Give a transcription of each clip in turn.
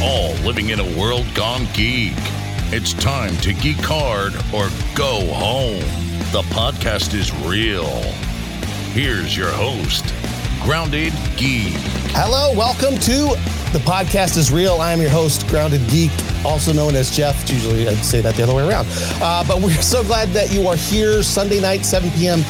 all living in a world gone geek. It's time to geek hard or go home. The podcast is real. Here's your host, Grounded Geek. Hello, welcome to the podcast is real. I am your host, Grounded Geek, also known as Jeff. Usually I'd say that the other way around. Uh, but we're so glad that you are here Sunday night, 7 p.m.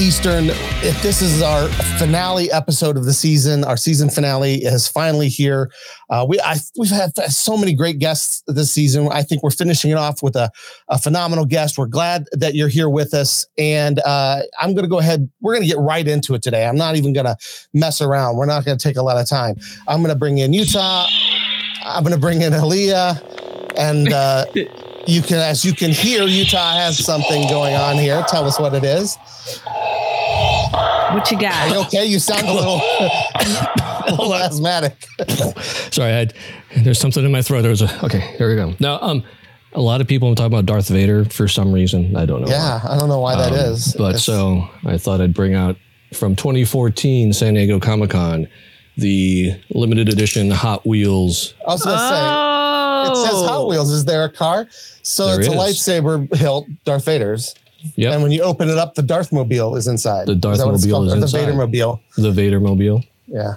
Eastern. If this is our finale episode of the season, our season finale is finally here. Uh, we I, we've had so many great guests this season. I think we're finishing it off with a, a phenomenal guest. We're glad that you're here with us, and uh, I'm going to go ahead. We're going to get right into it today. I'm not even going to mess around. We're not going to take a lot of time. I'm going to bring in Utah. I'm going to bring in Aaliyah, and. Uh, you can, as you can hear, Utah has something going on here. Tell us what it is. What you got? Are you okay? You sound a little, a little asthmatic. Sorry, I had, there's something in my throat. There's a okay. Here we go. Now, um, a lot of people talk about Darth Vader for some reason. I don't know. Yeah, why. I don't know why that Um, is. But It's- so I thought I'd bring out from 2014 San Diego Comic Con the limited edition Hot Wheels. I was gonna say it says Hot Wheels. Is there a car? So There it's a is. lightsaber hilt, Darth Vader's. Yep, And when you open it up, the Darth Mobile is inside. The Darth that what it's Darthmobile called? is Or the. Vader Mobile. the Vader mobile. Yeah.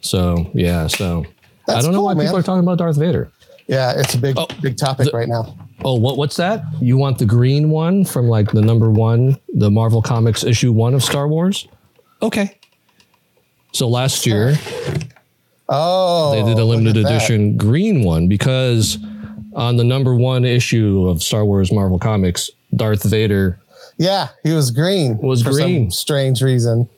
So yeah, so That's I don't know cool, why man. people are talking about Darth Vader. Yeah, it's a big, Oh, big topic right now. Oh, what what's that? You want the green one from like the number one, the Marvel Comics issue one of Star Wars? Okay. So last year Oh, they did a limited at that. edition green one because on the number one issue of Star Wars Marvel Comics, Darth Vader Yeah, he was green. Was for green. Some strange reason.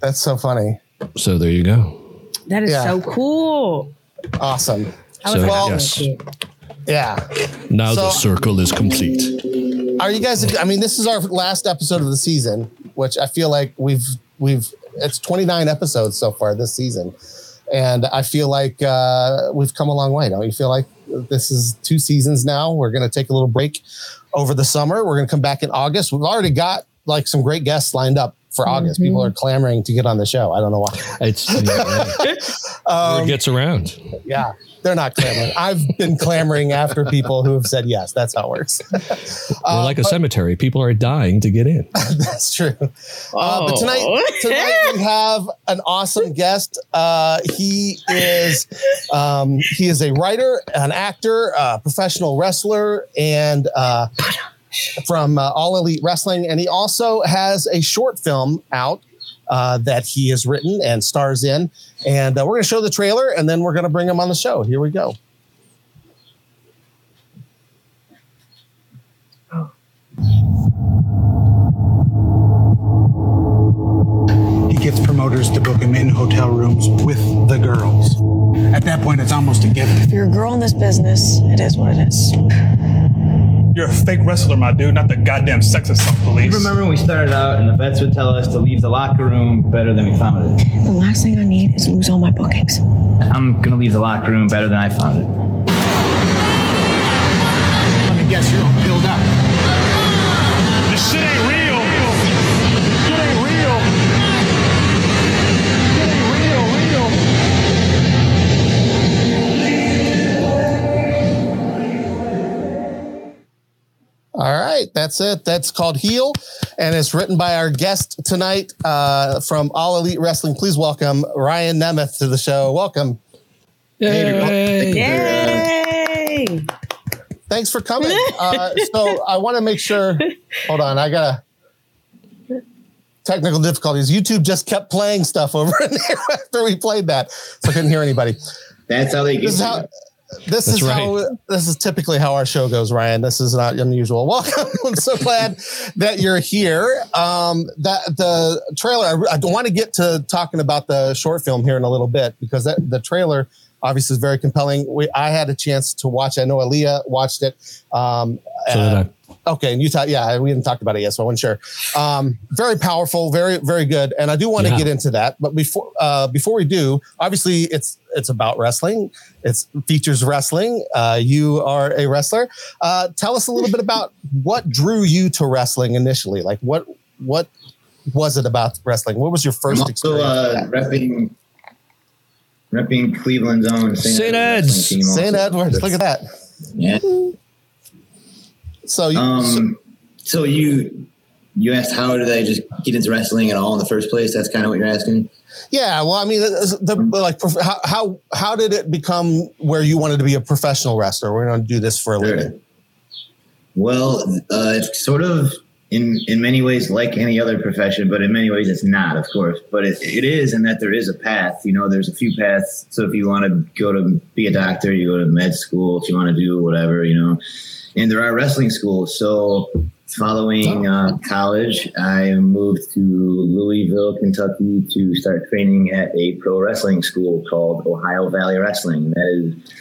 That's so funny. So there you go. That is Yeah. so cool. Awesome. So, like, yes. Yeah. Now the circle is complete. Are you guys? I mean, this is our last episode of the season, which I feel like we've we've it's 29 episodes so far this season, and I feel like uh, we've come a long way. Don't you feel like this is two seasons now? We're going to take a little break over the summer. We're going to come back in August. We've already got like some great guests lined up for August. People are clamoring to get on the show. I don't know why. It's yeah, Um, it gets around. yeah, they're not clamoring. I've been clamoring after people who have said yes. That's how it works. We're like a cemetery. People are dying to get in. That's true. Uh, but tonight, Oh. tonight we have an awesome guest. Uh, he is um, he is a writer, an actor, a professional wrestler, and uh, from uh, All Elite Wrestling. And he also has a short film out uh, that he has written and stars in. And uh, we're going to show the trailer, and then we're going to bring him on the show. Here we go. he gets promoters to book him in hotel rooms with the girls. At that point, it's almost a given. If you're a girl in this business, it is what it is. You're a fake wrestler, my dude, not the goddamn sex assault police. Remember when we started out and the vets would tell us to leave the locker room better than we found it? The last thing I need is lose all my bookings. I'm gonna leave the locker room better than I found it. Let me guess, you're all filled up. Right, that's it. That's called Heal, and it's written by our guest tonight uh, from All Elite Wrestling. Please welcome Ryan Nemeth to the show. Welcome. Yay. Yay! Thanks for coming. Uh, so I want to make sure. Hold on, I gotta. Technical difficulties. YouTube just kept playing stuff over in there after we played that, so I couldn't hear anybody. That's how they get This is how. This That's is how. This is typically how our show goes, Ryan. This is not unusual. Welcome. I'm so glad that you're here. Um, that the trailer. I, I want to get to talking about the short film here in a little bit because that, the trailer obviously is very compelling. We, I had a chance to watch. I know Aaliyah watched it. Um, So did I. Okay, in Utah, yeah, we hadn't talked about it yet, so I wasn't sure. Um, very powerful, very very good, and I do want to Yeah. get into that. But before uh, before we do, obviously it's it's about wrestling. It's features wrestling. Uh, you are a wrestler. Uh, tell us a little bit about what drew you to wrestling initially. Like what what was it about wrestling? What was your I'm first also experience? uh, with that? repping. repping Cleveland's own St. Edwards Ed's. St. Edwards, look at that. Yeah. So you, Um, so you you asked how did I just get into wrestling at all in the first place? That's kind of what you're asking. Yeah, well, I mean, the, the, like, prof- how, how how did it become where you wanted to be a professional wrestler? We're going to do this for a living. Well, uh, it's sort of in in many ways like any other profession, but in many ways it's not, of course. But it, it is in that there is a path. You know, there's a few paths. So if you want to go to be a doctor, you go to med school. If you want to do whatever, you know, and there are wrestling schools. So following uh, college, I moved to Louisville, Kentucky, to start training at a pro wrestling school called Ohio Valley Wrestling. That is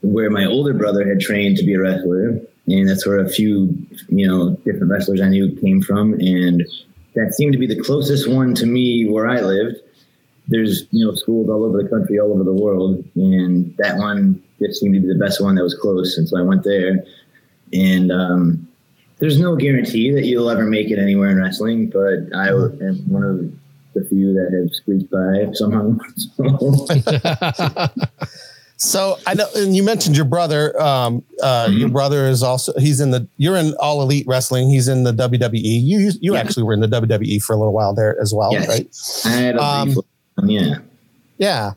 where my older brother had trained to be a wrestler, and that's where a few, you know, different wrestlers I knew came from, and that seemed to be the closest one to me where I lived. There's, you know, schools all over the country, all over the world, and that one just seemed to be the best one that was close, and so I went there. And um, there's no guarantee that you'll ever make it anywhere in wrestling, but I am one of the few that have squeaked by somehow. So I know, and you mentioned your brother. Um, uh, Your brother is also he's in the. You're in All Elite Wrestling. He's in the WWE. You you, you Yeah. actually were in the WWE for a little while there as well, Yes. right? I had a Um, yeah. Yeah.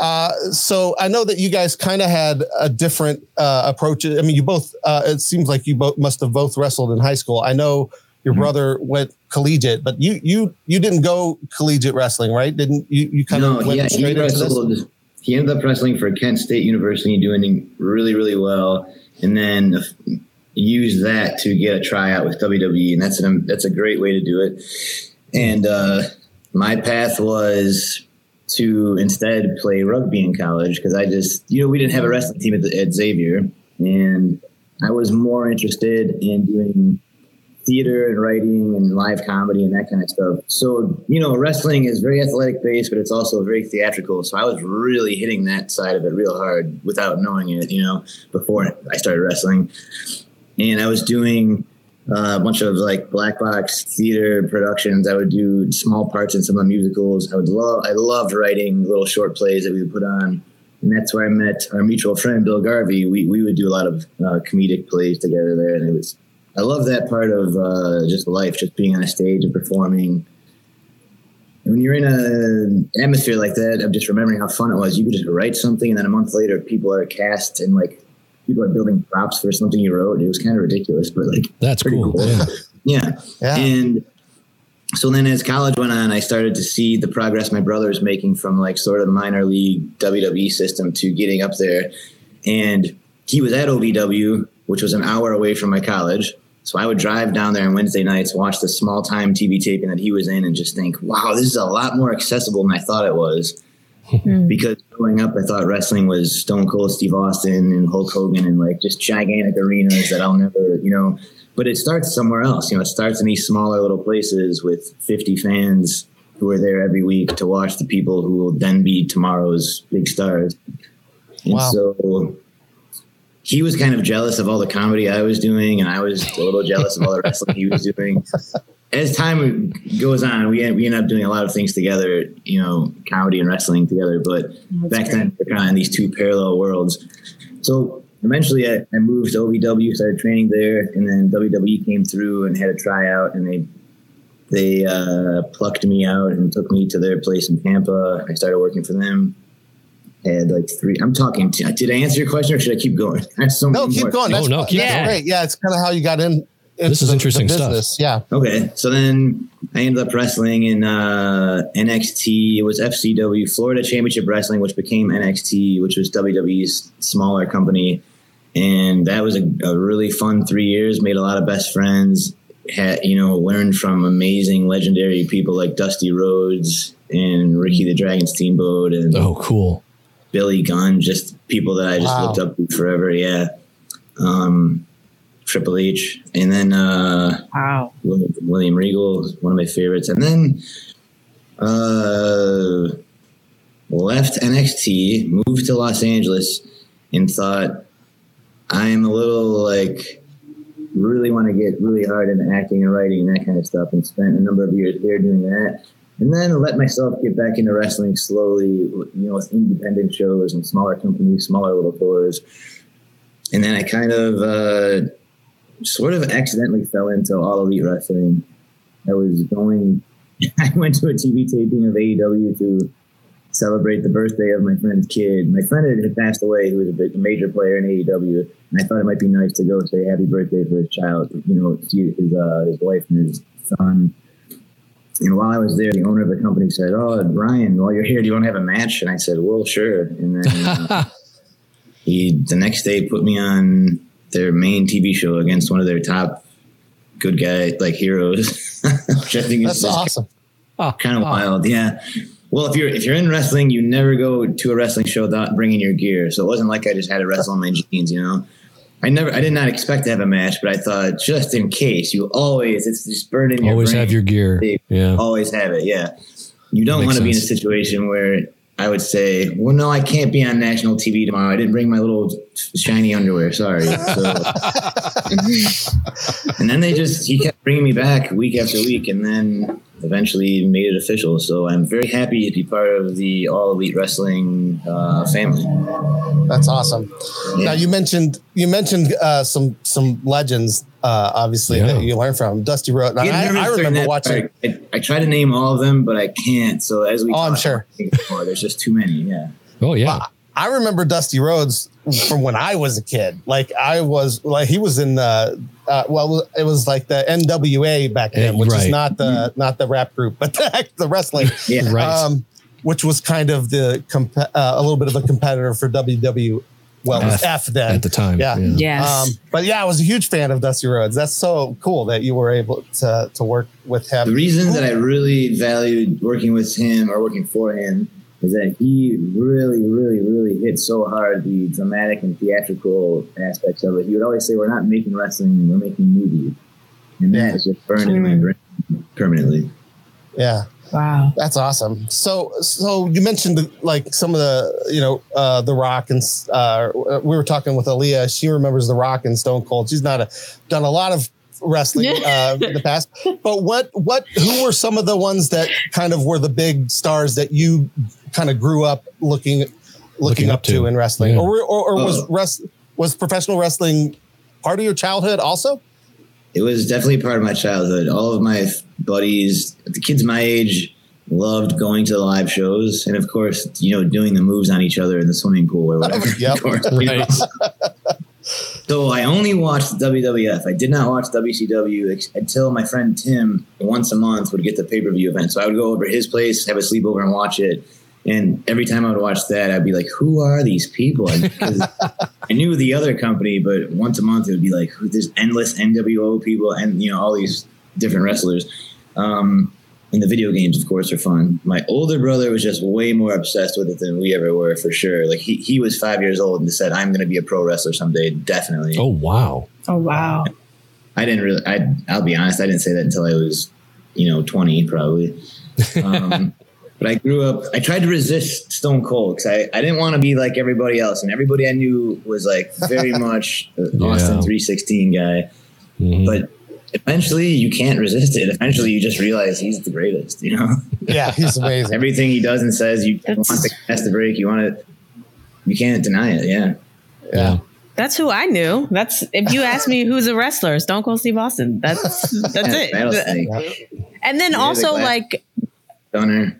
Uh, so I know that you guys kind of had a different uh, approach. I mean, you both. Uh, it seems like you both must have both wrestled in high school. I know your Mm-hmm. brother went collegiate, but you you you didn't go collegiate wrestling, right? Didn't you? You kind no, of went yeah, he straight into this. He ended up wrestling for Kent State University, doing really, really well, and then used that to get a tryout with WWE, and that's an that's a great way to do it. And uh, my path was to instead play rugby in college because I just, you know, we didn't have a wrestling team at, the, at Xavier, and I was more interested in doing theater and writing and live comedy and that kind of stuff. So, you know, wrestling is very athletic based, but it's also very theatrical. So I was really hitting that side of it real hard without knowing it, you know, before I started wrestling. And I was doing uh, a bunch of like black box theater productions. I would do small parts in some of the musicals. I would love, I loved writing little short plays that we would put on. And that's where I met our mutual friend, Bill Garvey. We, we would do a lot of uh, comedic plays together there. And it was, I love that part of uh, just life, just being on a stage and performing. And when you're in an atmosphere like that, I'm just remembering how fun it was. You could just write something, and then a month later, people are cast and like people are building props for something you wrote. It was kind of ridiculous, but like That's pretty cool. cool. Yeah. yeah. Yeah. And so then as college went on, I started to see the progress my brother was making from like sort of the minor league WWE system to getting up there. And he was at OVW, which was an hour away from my college. So I would drive down there on Wednesday nights, watch the small time TV taping that he was in, and just think, wow, this is a lot more accessible than I thought it was. Hmm. because growing up, I thought wrestling was Stone Cold Steve Austin and Hulk Hogan and like just gigantic arenas that I'll never, you know. But it starts somewhere else. You know, it starts in these smaller little places with 50 fans who are there every week to watch the people who will then be tomorrow's big stars. And Wow. so he was kind of jealous of all the comedy I was doing, and I was a little jealous of all the wrestling he was doing. As time goes on, we end, we end up doing a lot of things together, you know, comedy and wrestling together. But back then, we're kind of in these two parallel worlds. So eventually, I, I moved to OVW, started training there, and then WWE came through and had a tryout, and they they uh, plucked me out and took me to their place in Tampa. I started working for them. Had like three. I'm talking. did I answer your question, or should I keep going? I have so No, many keep more. going. No, That's, no, keep that's going. great. Yeah, it's kind of how you got in. Into This is the- the interesting stuff. Yeah. Okay, so then I ended up wrestling in uh, NXT. It was FCW, Florida Championship Wrestling, which became NXT, which was WWE's smaller company, and that was a, a really fun three years. Made a lot of best friends. Had you know learned from amazing, legendary people like Dusty Rhodes and Ricky the Dragon Steamboat and Oh, cool. Billy Gunn, just people that I just Wow. looked up to forever. Yeah. Um, Triple H. And then uh, Wow. William, William Regal one of my favorites. And then uh, left NXT, moved to Los Angeles, and thought I'm a little like really want to get really hard into acting and writing and that kind of stuff, and spent a number of years there doing that. and then let myself get back into wrestling slowly, you know, with independent shows and smaller companies, smaller little tours. And then I kind of uh, sort of accidentally fell into all elite wrestling. I was going, I went to a TV taping of AEW to celebrate the birthday of my friend's kid. My friend had passed away, who was a big, major player in AEW, and I thought it might be nice to go say happy birthday for his child, you know, see his uh, his wife and his son. And while I was there, the owner of the company said, "Oh, Ryan, while you're here, do you want to have a match?" And I said, "Well, sure." And then uh, he the next day put me on their main TV show against one of their top good guy like heroes, which I think is awesome. Oh, kind of oh. wild. Yeah. Well, if you're if you're in wrestling, you never go to a wrestling show without bringing your gear. So it wasn't like I just had to wrestle in my jeans, you know. I never, I did not expect to have a match, but I thought just in case, you always it's just burning. Always brain. have your gear. Yeah. always have it. Yeah, you don't want to be in a situation where I would say, "Well, no, I can't be on national TV tomorrow. I didn't bring my little shiny underwear. Sorry." So, and then they just he kept bringing me back week after week, and then eventually made it official. So I'm very happy to be part of the All Elite Wrestling uh, family. That's awesome. Yeah. Now you mentioned you mentioned uh, some some legends, uh, obviously Yeah. that you learn from Dusty Rhodes. Get I, I remember watching. part. I, I try to name all of them, but I can't. So as we, Oh, I'm sure. I think more. There's just too many. Yeah. Oh yeah. I remember Dusty Rhodes from when I was a kid. Like I was like he was in the uh, well, it was like the NWA back then, Eh, which is not the not the rap group, but the, the wrestling. Yeah. Right. Um, which was kind of the comp- uh, a little bit of a competitor for WW. Well, it was F, then At the time. Yeah. Yes. Um, but yeah, I was a huge fan of Dusty Rhodes. That's so cool that you were able to to work with him. The him. reason that I really valued working with him or working for him is that he really, really, really hit so hard the dramatic and theatrical aspects of it. He would always say, "We're not making wrestling; we're making movies," and that is just burned in my brain permanently. Yeah, wow. that's awesome. So, so you mentioned the, like some of the, you know, uh, the Rock and uh, we were talking with Aaliyah. She remembers the Rock and Stone Cold. She's not a, done a lot of wrestling uh, in the past. But what, what, who were some of the ones that kind of were the big stars that you kind of grew up looking, looking, up, to. in wrestling, Yeah. or, or, or was Oh. rest, was professional wrestling part of your childhood also? It was definitely part of my childhood. All of my buddies, the kids my age, loved going to the live shows, and of course, you know, doing the moves on each other in the swimming pool or whatever. Yep. Course. Right. So I only watched WWF. I did not watch WCW ex- until my friend Tim once a month would get the pay per view event. So I would go over to his place, have a sleepover, and watch it. And every time I would watch that, I'd be like, "Who are these people?" Because I knew the other company, but once a month it would be like, "There's endless NWO people, and you know all these different wrestlers." Um, and the video games, of course, are fun. My older brother was just way more obsessed with it than we ever were, for sure. Like he, he was five years old and said, "I'm going to be a pro wrestler someday." Definitely. Oh wow. Oh wow. I didn't really. I I'll be honest. I didn't say that until I was, you know, twenty probably. Um, but I grew up. I tried to resist Stone Cold because I, I didn't want to be like everybody else, and everybody I knew was like very much a Yeah. Austin three sixteen guy. Mhm. But eventually, you can't resist it. Eventually, you just realize he's the greatest. You know, Yeah, he's amazing. everything he does and says, you That's- want to cast the break. You want it. You can't deny it. Yeah. yeah. That's who I knew. That's if you ask me who's a wrestler, Stone Cold Steve Austin. That's that's it. And then Yeah, the also glass- like Stunner.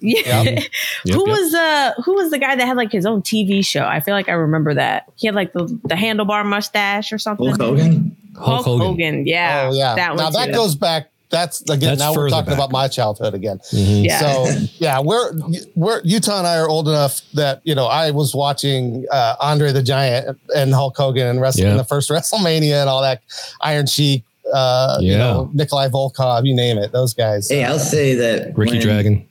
yeah. Yep, who yep. was uh who was the guy that had like his own TV show? I feel like I remember that. He had like the, the handlebar mustache or something. Hulk Hogan. Hulk Hogan. Yeah. oh yeah. That now that too. goes back. That's again. That's now we're talking back. about my childhood again. Mhm. Yeah. So yeah, we're we're Utah and I are old enough that you know I was watching uh, Andre the Giant and Hulk Hogan and wrestling Yeah. the first WrestleMania and all that Iron Sheik, uh, you know Nikolai Volkov, you name it, those guys. Hey, I'll say that Ricky when- Dragon.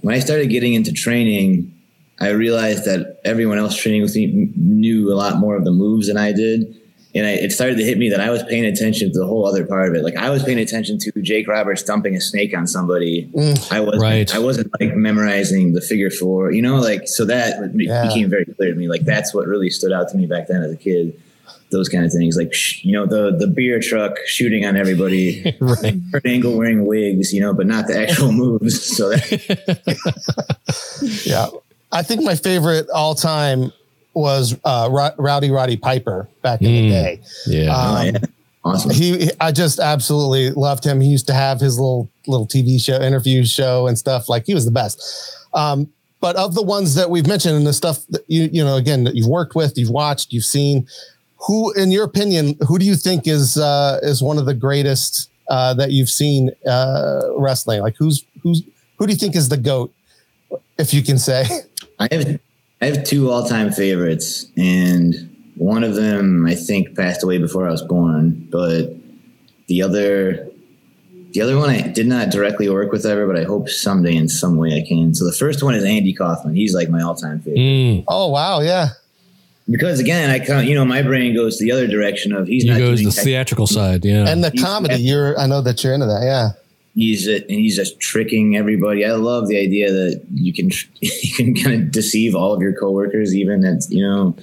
when I started getting into training, I realized that everyone else training with me knew a lot more of the moves than I did. And I, it started to hit me that I was paying attention to the whole other part of it. Like I was paying attention to Jake Roberts dumping a snake on somebody. Mm. I wasn't. Right. I wasn't like memorizing the figure four. You know, like so that Yeah. became very clear to me. Like that's what really stood out to me back then as a kid. those kind of things, like sh- you know the the beer truck shooting on everybody, right. Kurt Angle wearing wigs, you know, but not the actual moves. So that, Yeah. I think my favorite all time was uh, Ro- Rowdy Roddy Piper back in the Mm. day. Yeah. Um, oh, yeah. awesome. he I just absolutely loved him. He used to have his little little TV show, interview show and stuff. Like he was the best. Um, but of the ones that we've mentioned and the stuff that you you know again that you've worked with, you've watched, you've seen, who in your opinion, who do you think is uh, is one of the greatest uh, that you've seen uh, wrestling? Like who's who's who do you think is the goat, if you can say? I have I have two all time favorites, and one of them I think passed away before I was born, but the other the other one I did not directly work with ever, but I hope someday in some way I can. So the first one is Andy Kaufman. He's like my all time favorite. Mm. Oh wow, yeah. Because again, I kind of, you know, my brain goes the other direction of he's He not goes doing the tech- theatrical side. Yeah. And the He's- comedy, you're I know that you're into that, yeah. He's a, and he's just tricking everybody. I love the idea that you can you can kind of deceive all of your coworkers, even at you know,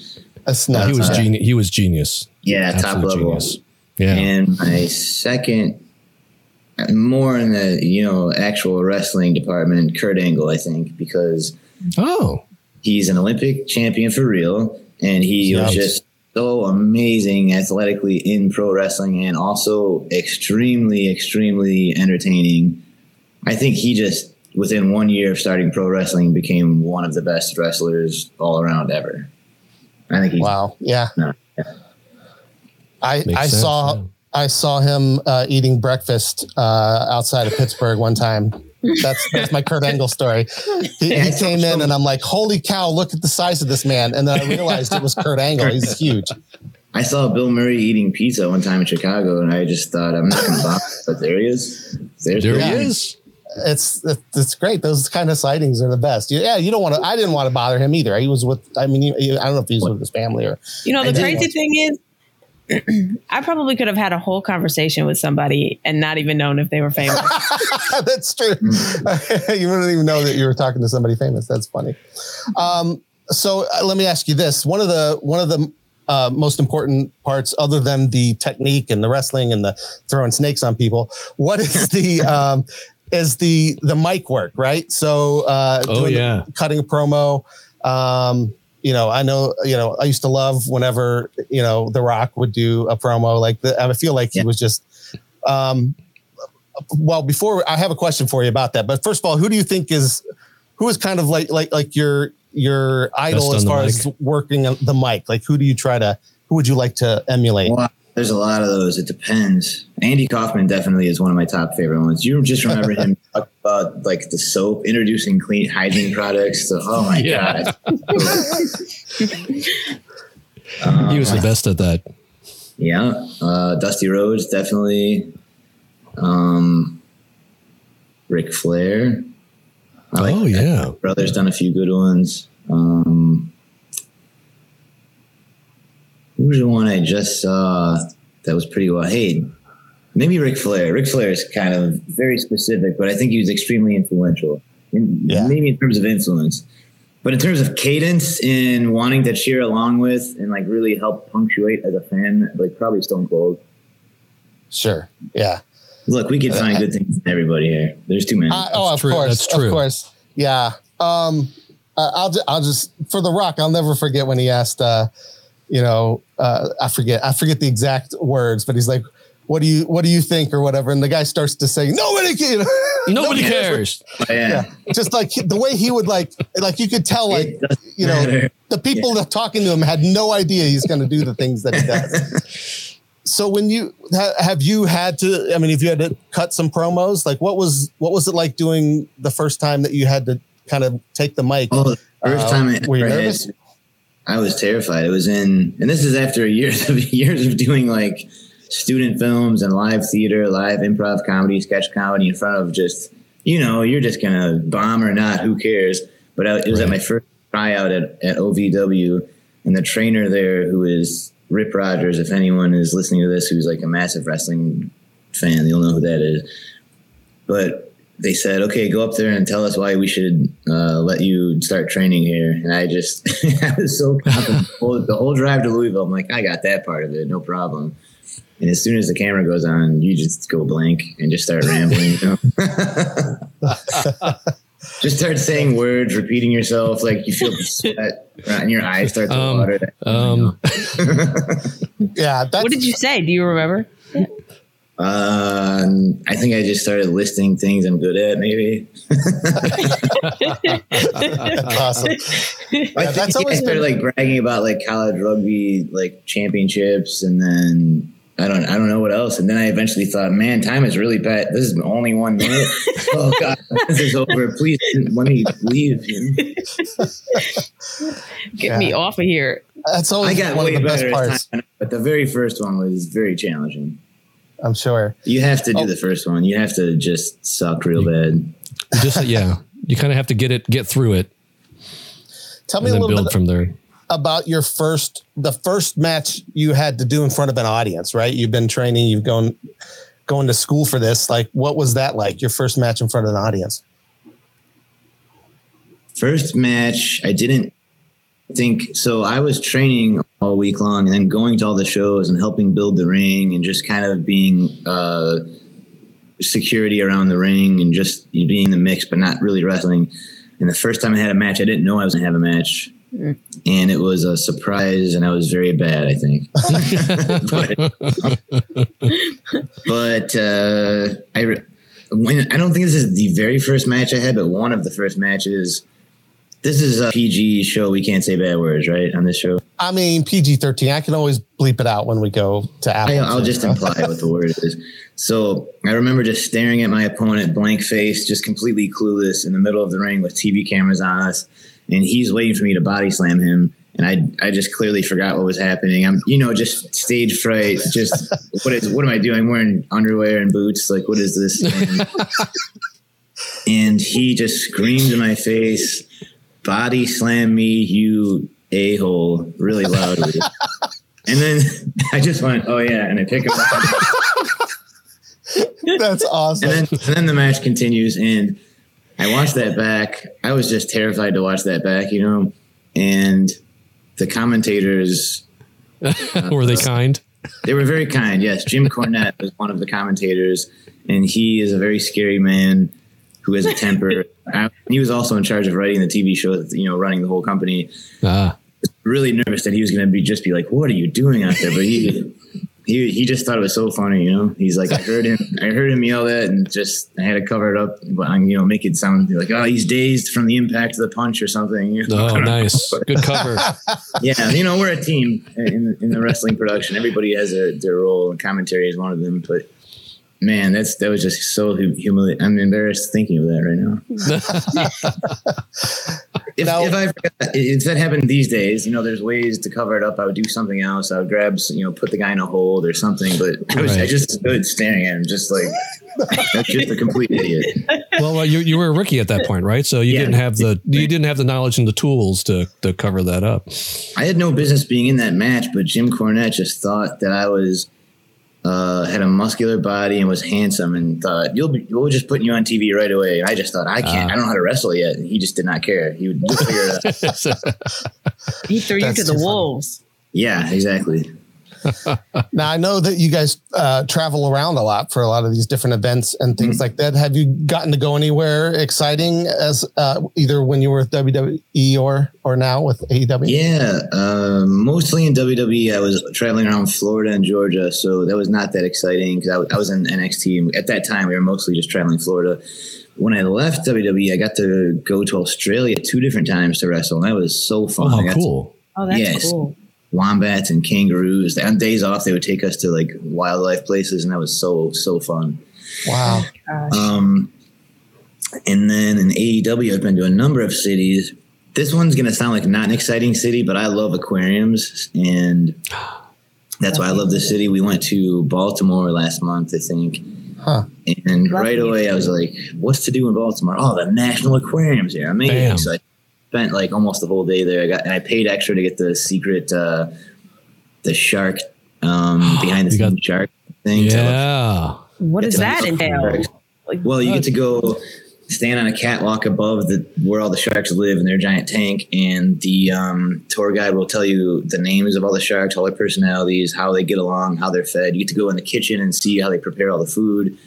That's not. he was uh, genius. He was genius. yeah, top Absolute level. genius. Yeah. And my second, more in the you know actual wrestling department, Kurt Angle, I think, because oh. he's an Olympic champion for real, and he was just so amazing athletically in pro wrestling, and also extremely, extremely entertaining. I think he just within one year of starting pro wrestling became one of the best wrestlers all around ever. I think he's Wow. Yeah. No, I, Makes I sense, saw yeah. I saw him uh, eating breakfast uh, outside of Pittsburgh one time. That's that's my Kurt Angle story. He, he came in and I'm like, "Holy cow! Look at the size of this man!" And then I realized it was Kurt Angle. He's huge. I saw Bill Murray eating pizza one time in Chicago, and I just thought, I'm not going to bother, but there he is. There's There he is. It's it's great. Those kind of sightings are the best. Yeah, you don't want to. I didn't want to bother him either. He was with. I mean, he- I don't know if he was with his family or. You know, the crazy thing is, I probably could have had a whole conversation with somebody and not even known if they were famous. That's true. you wouldn't even know that you were talking to somebody famous. That's funny. Um, so uh, let me ask you this: one of the one of the uh, most important parts, other than the technique and the wrestling and the throwing snakes on people, what is the um, is the the mic work, right? So uh, Oh, doing the- yeah. cutting a promo. Um, you know, I know, you know, I used to love whenever, you know, The Rock would do a promo like the, I feel like he was just, um, well, before I have a question for you about that, but first of all, who do you think is, who is kind of like, like, like your, your idol as far as working on the mic? Like, who do you try to, who would you like to emulate? There's a lot of those. It depends. Andy Kaufman definitely is one of my top favorite ones. You just remember him talk about like the soap, introducing clean hygiene products. So, oh my Yeah. god, He was the best at that. yeah. Uh, Dusty Rhodes definitely. Um, Ric Flair. I like Oh, yeah. Brother's done a few good ones. Um, who's the one I just saw that was pretty well? Hey, maybe Ric Flair. Ric Flair is kind of very specific, but I think he was extremely influential. In, Yeah. Maybe in terms of influence, but in terms of cadence and wanting to cheer along with and like really help punctuate as a fan, like probably Stone Cold. Sure. Yeah. Look, we could find good things in everybody here. There's too many. Uh, oh, of true. course, That's true. of course, yeah. Um, uh, I'll ju- I'll just for the Rock. I'll never forget when he asked, uh, you know, uh, I forget I forget the exact words, but he's like, "What do you What do you think?" or whatever, and the guy starts to say, "Nobody can." Nobody cares. Oh, yeah. yeah, just like the way he would like, like you could tell, like you know, matter. the people that talking to him had no idea he's going to do the things that he does. so when you ha- have you had to, I mean, if you had to cut some promos, like what was what was it like doing the first time that you had to kind of take the mic? Oh, the first Uh, time I were you ever had- nervous? I was terrified. It was in, and this is after years of years of doing like student films and live theater, live improv comedy, sketch comedy in front of just, you know, you're just gonna bomb or not, who cares? But I, it was at my first tryout at, at OVW, and the trainer there, who is Rip Rogers, if anyone is listening to this, who's like a massive wrestling fan, you'll know who that is. But they said, "Okay, go up there and tell us why we should uh, let you start training here." And I just, I was so confident. the whole, drive to Louisville, I'm like, I got that part of it, no problem. And as soon as the camera goes on, you just go blank and just start rambling. You know? just start saying words, repeating yourself, like you feel the sweat and your eyes start to Um, water. Um, Yeah, that's What did you say? Do you remember? Um, I think I just started listing things I'm good at. Maybe that's awesome. I that's always I started like bragging about like college rugby like championships, and then I don't I don't know what else. And then I eventually thought, man, time is really bad. This is only one minute. oh god, this is over. Please let me leave. Get me off of here. That's I always got one of the best parts. time, but the very first one was very challenging. I'm sure. You have to do Oh. the first one. You have to just suck real bad. just yeah, you kind of have to get it, get through it, Tell me a little bit from there. about your first, the first match you had to do in front of an audience. Right? You've been training. You've gone going to school for this. Like, what was that like? Your first match in front of an audience? First match, I didn't think so. I was training all week long and then going to all the shows and helping build the ring and just kind of being uh, security around the ring and just being in the mix, but not really wrestling. And the first time I had a match, I didn't know I was gonna have a match, and it was a surprise, and I was very bad, I think. but but uh, I re- when I don't think this is the very first match I had, but one of the first matches. This is a PG show. We can't say bad words, right? On this show, I mean, PG 13. I can always bleep it out when we go to Apple. I, I'll just imply what the word is. So I remember just staring at my opponent, blank face, just completely clueless in the middle of the ring with TV cameras on us, and he's waiting for me to body slam him. And I, I just clearly forgot what was happening. I'm, you know, just stage fright. Just what is, what am I doing? I'm wearing underwear and boots. Like, what is this? And, and he just screamed in my face, "Body slam me, you a hole!" really loudly. And then I just went, "Oh yeah," and I pick him up. That's awesome. and then and then the match continues and I watched that back. I was just terrified to watch that back, you know. And the commentators Were they kind? they were very kind. Yes, Jim Cornette was one of the commentators, and he is a very scary man who has a temper. I- he was also in charge of writing the TV show, you know, running the whole company. Ah, Really nervous that he was going to be just be like, "What are you doing out there?" But he he he just thought it was so funny, you know. He's like, I heard him, I heard him yell that, and just I had to cover it up, but I'm, you know, make it sound like, oh, he's dazed from the impact of the punch or something. you know? oh, nice, good cover. yeah, you know, we're a team in, in the wrestling production. Everybody has a, their role, and commentary is one of them. But man, that's that was just so hu- humiliating. I'm embarrassed thinking of that right now. If, Now- if I if that happened these days, you know, there's ways to cover it up. I would do something else. I would grab, you know, put the guy in a hold or something. But I was I just stood staring at him, just like that's just a complete idiot. Well, uh, you you were a rookie at that point, right? So you Yeah. didn't have the you didn't have the knowledge and the tools to to cover that up. I had no business being in that match, but Jim Cornette just thought that I was uh, had a muscular body and was handsome, and thought you'll be we'll just put you on TV right away. And I just thought I can't, Ah. I don't know how to wrestle yet. And he just did not care. He would figure it out. He threw you to the too funny. wolves. Yeah, exactly. Now I know that you guys uh, travel around a lot for a lot of these different events and things like that. Have you gotten to go anywhere exciting as uh, either when you were with WWE or or now with AEW? Yeah, um, mostly in WWE. I was traveling around Florida and Georgia, so that was not that exciting because I, w- I was in NXT. At that time, we were mostly just traveling Florida. When I left WWE, I got to go to Australia two different times to wrestle, and that was so fun. Oh, I how got to cool! Oh, that's Yes. cool. Wombats and kangaroos. On days off, they would take us to like wildlife places, and that was so so fun. Wow. Gosh. Um, and then in AEW, I've been to a number of cities. This one's gonna sound like not an exciting city, but I love aquariums, and that's why I love this city. We went to Baltimore last month, I think. Huh. And Love right away, I was like, "What's to do in Baltimore? Oh, the National Aquariums here, amazing!" Bam. So I spent like almost the whole day there. I got and I paid extra to get the secret, uh, the shark um, behind the You got- scenes shark thing. to look Yeah, what does that entail? Like, Well, you get to go stand on a catwalk above the where all the sharks live in their giant tank, and the um, tour guide will tell you the names of all the sharks, all their personalities, how they get along, how they're fed. You get to go in the kitchen and see how they prepare all the food.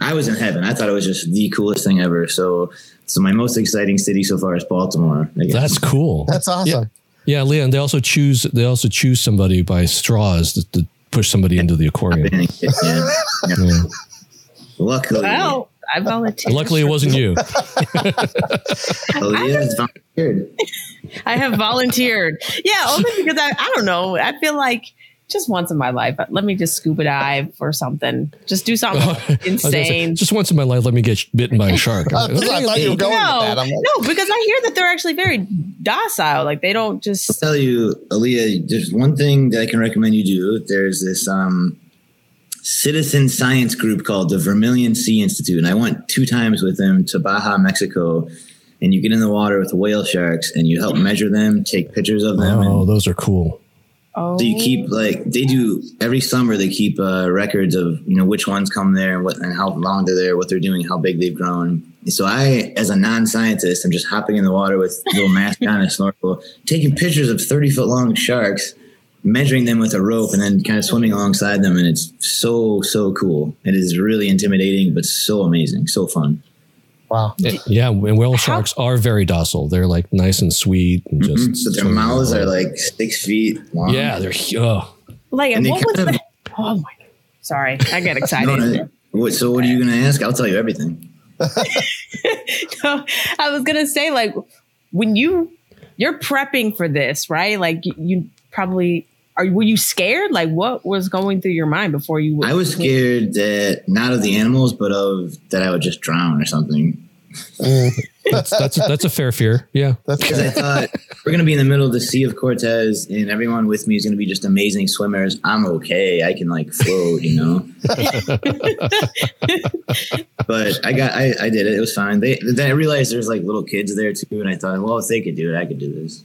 I was in heaven. I thought it was just the coolest thing ever. So, so my most exciting city so far is Baltimore. That's cool. That's awesome. Yeah, Leon. They also choose. They also choose somebody by straws to, to push somebody into the aquarium. yeah. Yeah. Yeah. Luckily, well, I volunteered. Luckily, it wasn't you. Aaliyah volunteered. I have volunteered. Yeah, only because I, I don't know. I feel like just once in my life, let me just scuba dive or something. Just do something I say, insane. Just once in my life, let me get bitten by a shark. I thought you were going No, with that. Like, no, because I hear that they're actually very docile. Like they don't I'll just. tell you, Aaliyah, there's one thing that I can recommend you do. There's this um, citizen science group called the Vermilion Sea Institute. And I went two times with them to Baja, Mexico. And you get in the water with whale sharks and you help measure them, take pictures of them. Oh, And those are cool. Oh, so you keep like they do every summer. They keep uh, records of you know which ones come there and what and how long they're there, what they're doing, how big they've grown. So I, as a non-scientist, I'm just hopping in the water with a little mask on and snorkel, taking pictures of 30 foot long sharks, measuring them with a rope, and then kind of swimming alongside them. And it's so so cool. It is really intimidating, but so amazing, so fun. Wow. Yeah, and whale sharks are very docile. They're like nice and sweet and just. Mm-hmm. So their swimming mouths are like six feet long. Yeah, they're hu- oh. like and they what was kind of- the? Oh my! Sorry, I get excited. No, no, what- so what are you going to ask? I'll tell you everything. No, I was gonna say like when you you're prepping for this, right? Like you, you probably are. Were you scared? Like what was going through your mind before you? I was scared that not of the animals, but of that I would just drown or something. Mm. That's that's that's a fair fear. Yeah. Because I thought we're going to be in the middle of the Sea of Cortez, and everyone with me is going to be just amazing swimmers. I'm okay. I can like float, you know. but I got, I, I did it. It was fine. They then I realized there's like little kids there too, and I thought, well, if they could do it, I could do this.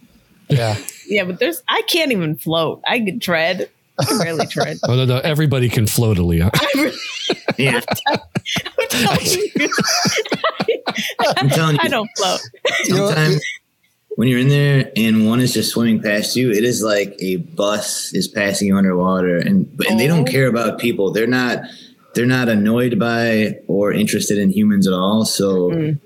yeah. Yeah, but there's I can't even float. I can tread. I can barely tread. Oh no, no, everybody can float, Aaliyah. Yeah, I'm telling you. I'm telling you. I don't float. Sometimes when you're in there and one is just swimming past you, it is like a bus is passing you underwater, and but- and they don't Oh. care about people. They're not they're not annoyed by or interested in humans at all. So Mm.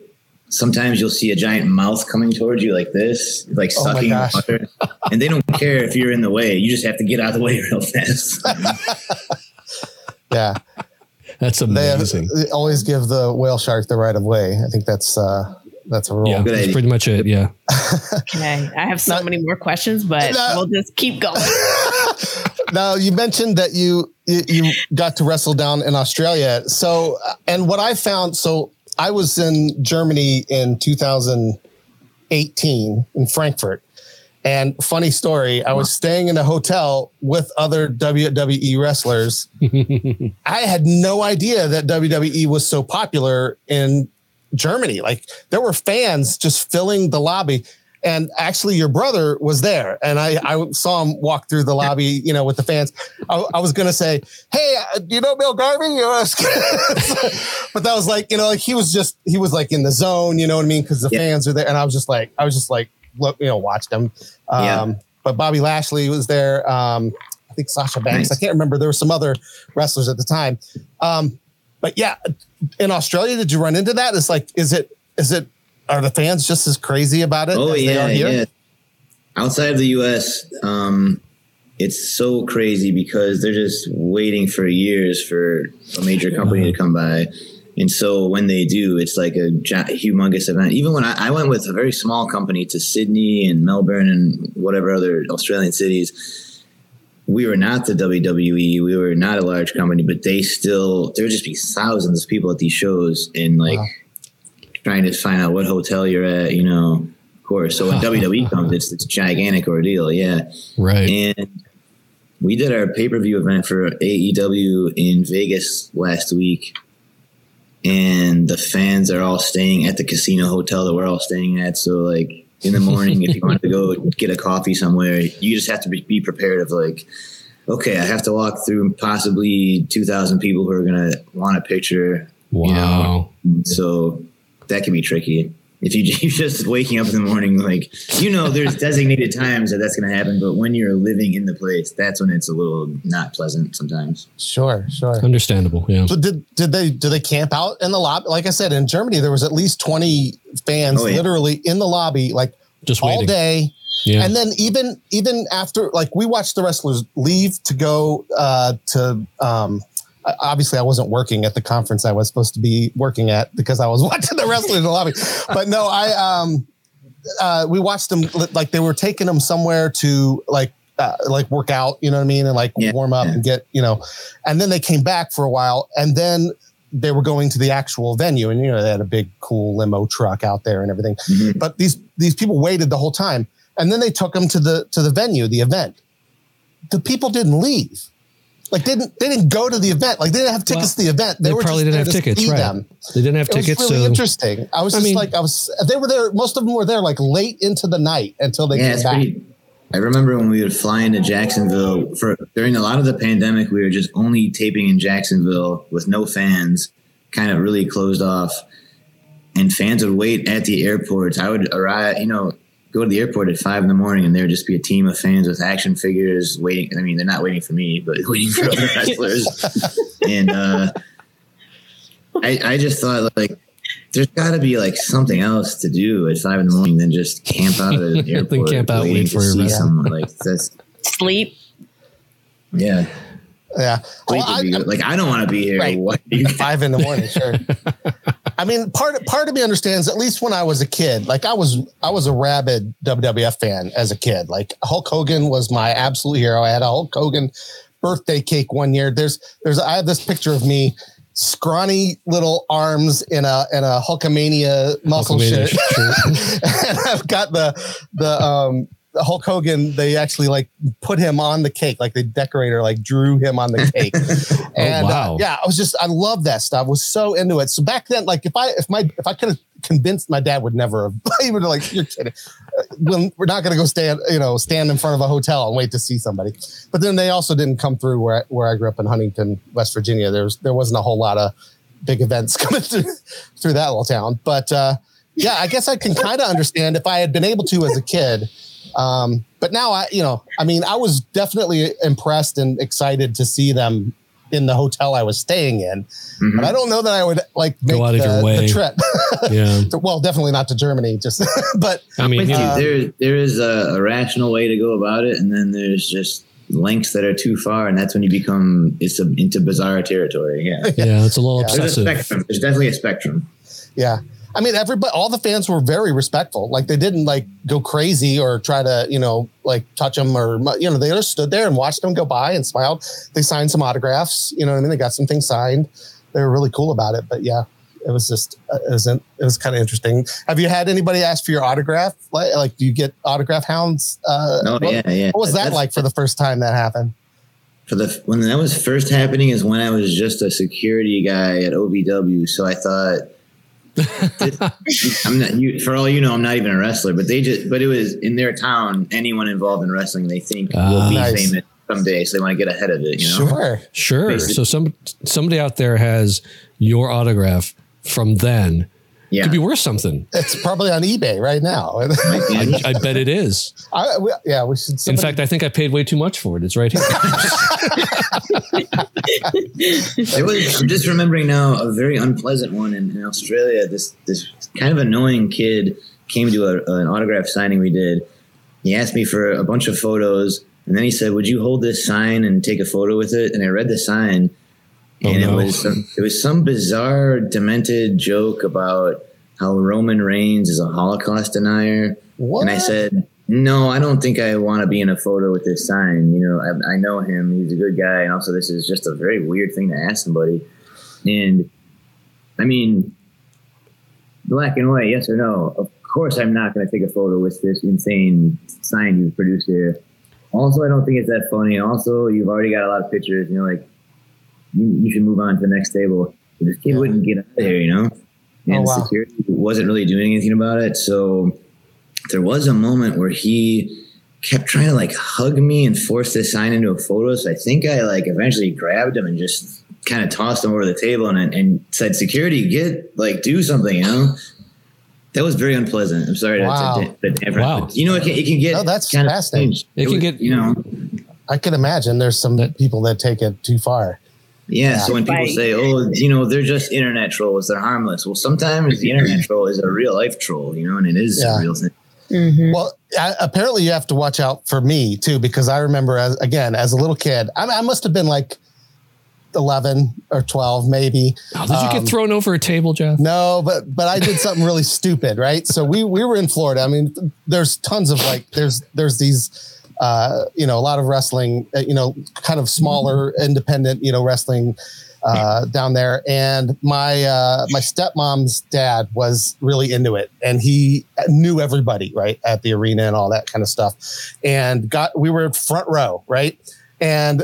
Sometimes you'll see a giant mouth coming towards you like this, like Oh sucking gosh. water, and they don't care if you're in the way. You just have to get out of the way real fast. Yeah. That's They, have, amazing. they always give the whale shark the right of way. I think that's uh that's a rule. Yeah, that's pretty much it. Yeah. Okay, I have so Not- many more questions, but No. we'll just keep going. now you mentioned that you, you you got to wrestle down in Australia. So uh, and what I found so I was in Germany in 2018 in Frankfurt. And funny story, I was staying in a hotel with other WWE wrestlers. I had no idea that WWE was so popular in Germany. Like there were fans just filling the lobby. And actually, your brother was there, and I, I saw him walk through the lobby, you know, with the fans. I, I was gonna say, "Hey, uh, do you know Bill Garvey?" But that was like, you know, like he was just he was like in the zone, you know what I mean? Because the Yeah. fans are there, and I was just like, I was just like, look, you know, watched them. Um, Yeah. But Bobby Lashley was there. Um, I think Sasha Banks. Nice. I can't remember. There were some other wrestlers at the time. Um, but yeah, in Australia, did you run into that? It's like, is it is it are the fans just as crazy about it Oh as they yeah, are here? yeah. Outside of the U.S., um, it's so crazy because they're just waiting for years for a major company to come by, and so when they do, it's like a humongous event. Even when I, I went with a very small company to Sydney and Melbourne and whatever other Australian cities, we were not the WWE. We were not a large company, but they still there would just be thousands of people at these shows and like Wow. Trying to find out what hotel you're at. You know, of course. So when WWE comes, it's it's a gigantic ordeal. Yeah, Right. and we did our pay per view event for AEW in Vegas last week. And the fans are all staying at the casino hotel that we're all staying at. So, like, in the morning, if you want to go get a coffee somewhere, you just have to be, be prepared of, like, okay, I have to walk through possibly 2,000 people who are going to want a picture. Wow. So that can be tricky. If you you just waking up in the morning, like you know, there's designated times that that's going to happen, but when you're living in the place, that's when it's a little not pleasant sometimes. Sure, sure. Understandable. Yeah. So did did they did they camp out in the lobby? Like I said, in Germany, there was at least twenty fans Oh, yeah. literally in the lobby, like Just all waiting. day. Yeah. And then even even after, like we watched the wrestlers leave to go uh, to. Um, obviously, I wasn't working at the conference I was supposed to be working at because I was watching the wrestlers in the lobby. But no, I um, uh, we watched them like they were taking them somewhere to like uh, like work out, you know what I mean, and like Yeah, warm up and get you know, and then they came back for a while, and then they were going to the actual venue, and you know they had a big cool limo truck out there and everything. Mhm. But these these people waited the whole time, and then they took them to the to the venue, the event. The people didn't leave. Like they didn't they didn't go to the event. Like they didn't have tickets to the event. They, were probably didn't have there to tickets, see right? them. They didn't have It tickets, was really so interesting. I was I just mean- like, I was. They were there. Most of them were there like late into the night until they yeah, came back. pretty. I remember when we would fly into Jacksonville for during a lot of the pandemic, we were just only taping in Jacksonville with no fans, kind of really closed off. And fans would wait at the airports. I would arrive, you know, go to the airport at five in the morning, and there would just be a team of fans with action figures waiting. I mean, they're not waiting for me, but waiting for other wrestlers. and uh, I, I just thought like there's got to be like something else to do at five in the morning than just camp out at an airport camp out, waiting wait to for your see someone. Like that's Sleep. yeah. Yeah. Well, I- like I don't want to be here. Right. What you five in the morning, sure. I mean, part part of me understands. At least when I was a kid, like I was, I was a rabid WWF fan as a kid. Like Hulk Hogan was my absolute hero. I had a Hulk Hogan birthday cake one year. There's, there's, I have this picture of me, scrawny little arms in a in a Hulkamania muscle Hulkamania shirt, and I've got the the um. Hulk Hogan, they actually like put him on the cake, like the decorator like drew him on the cake. and uh, wow. yeah, I was just I love that stuff. I was so into it. So back then, like if I if my if I could have convinced my dad would never have he would have like you're kidding. Uh, Well, we're not going to go stand you know stand in front of a hotel and wait to see somebody. But then they also didn't come through where I, where I grew up in Huntington, West Virginia. There was there wasn't a whole lot of big events coming through through that little town. But uh, yeah, I guess I can kind of understand if I had been able to as a kid. Um, but now I, you know, I mean, I was definitely impressed and excited to see them in the hotel I was staying in. Mhm. But I don't know that I would like make Go out of the, your the trip. yeah. well, definitely not to Germany. Just, but I mean, with you you. know, there there is a, a rational way to go about it, and then there's just lengths that are too far, and that's when you become it's a, into bizarre territory. Yeah, yeah, it's a little Yeah. there's a obsessive. spectrum. There's definitely a spectrum. yeah, I mean, everybody, all the fans were very respectful. Like they didn't like go crazy or try to, you know, like touch them or, you know, they just stood there and watched them go by and smiled. They signed some autographs, you know what I mean? They got some things signed. They were really cool about it. But yeah, it was just, uh, it was, it was kind of interesting. Have you had anybody ask for your autograph? Like, like do you get autograph hounds? Uh, Oh what, yeah, yeah. what was that That's- like for the first time that happened? for the when that was first happening is when I was just a security guy at OVW. So I thought, I'm not you. For all you know, I'm not even a wrestler. But they just, but it was in their town. Anyone involved in wrestling, they think will Ah. be Nice. famous someday. So they want to get ahead of it. You know. Sure. Sure. Basically. So some somebody out there has your autograph from then. Yeah. Could be worth something. It's probably on eBay right now. Yeah. I bet it is. I, we, yeah, we should. In fact, I think I paid way too much for it. It's right here. There was, I'm just remembering now a very unpleasant one in, in Australia. This this kind of annoying kid came to a, an autograph signing we did. He asked me for a bunch of photos, and then he said, "Would you hold this sign and take a photo with it?" And I read the sign, Oh, and no. it was some, it was some bizarre, demented joke about how Roman Reigns is a Holocaust denier. what? And I said, no, I don't think I want to be in a photo with this sign. You know, I, I know him. He's a good guy. And also, this is just a very weird thing to ask somebody. And I mean, black and white, yes or no? Of course, I'm not going to take a photo with this insane sign you've produced here. Also, I don't think it's that funny. Also, you've already got a lot of pictures. You know, like, you, you should move on to the next table. But this kid wouldn't get out of there, you know? Oh, and Oh, wow. security wasn't really doing anything about it. So there was a moment where he kept trying to like hug me and force this sign into a photo. So I think I like eventually grabbed him and just kind of tossed him over the table and, and said, "Security, get like do something," you know. That was very unpleasant. I'm sorry Wow. to, to, to, to Wow. You know, it can, it can get. No, that's kind of fascinating. strange. It can was- get- you know. I can imagine there's some people that take it too far. Yeah, so when people say, "Oh, you know, they're just internet trolls; they're harmless," well, sometimes the internet troll is a real life troll, you know, and it is Yeah. a real thing. Well, I, apparently you have to watch out for me too, because I remember as again as a little kid, I, I must have been like eleven or twelve, maybe. Oh, did you Um, get thrown over a table, Jeff? No, but but I did something really stupid, right? So we we were in Florida. I mean, there's tons of like there's there's these uh, you know a lot of wrestling, uh, you know, kind of smaller independent, you know, wrestling uh, down there. And my uh, my stepmom's dad was really into it, and he knew everybody right at the arena and all that kind of stuff. And got we were front row, right? And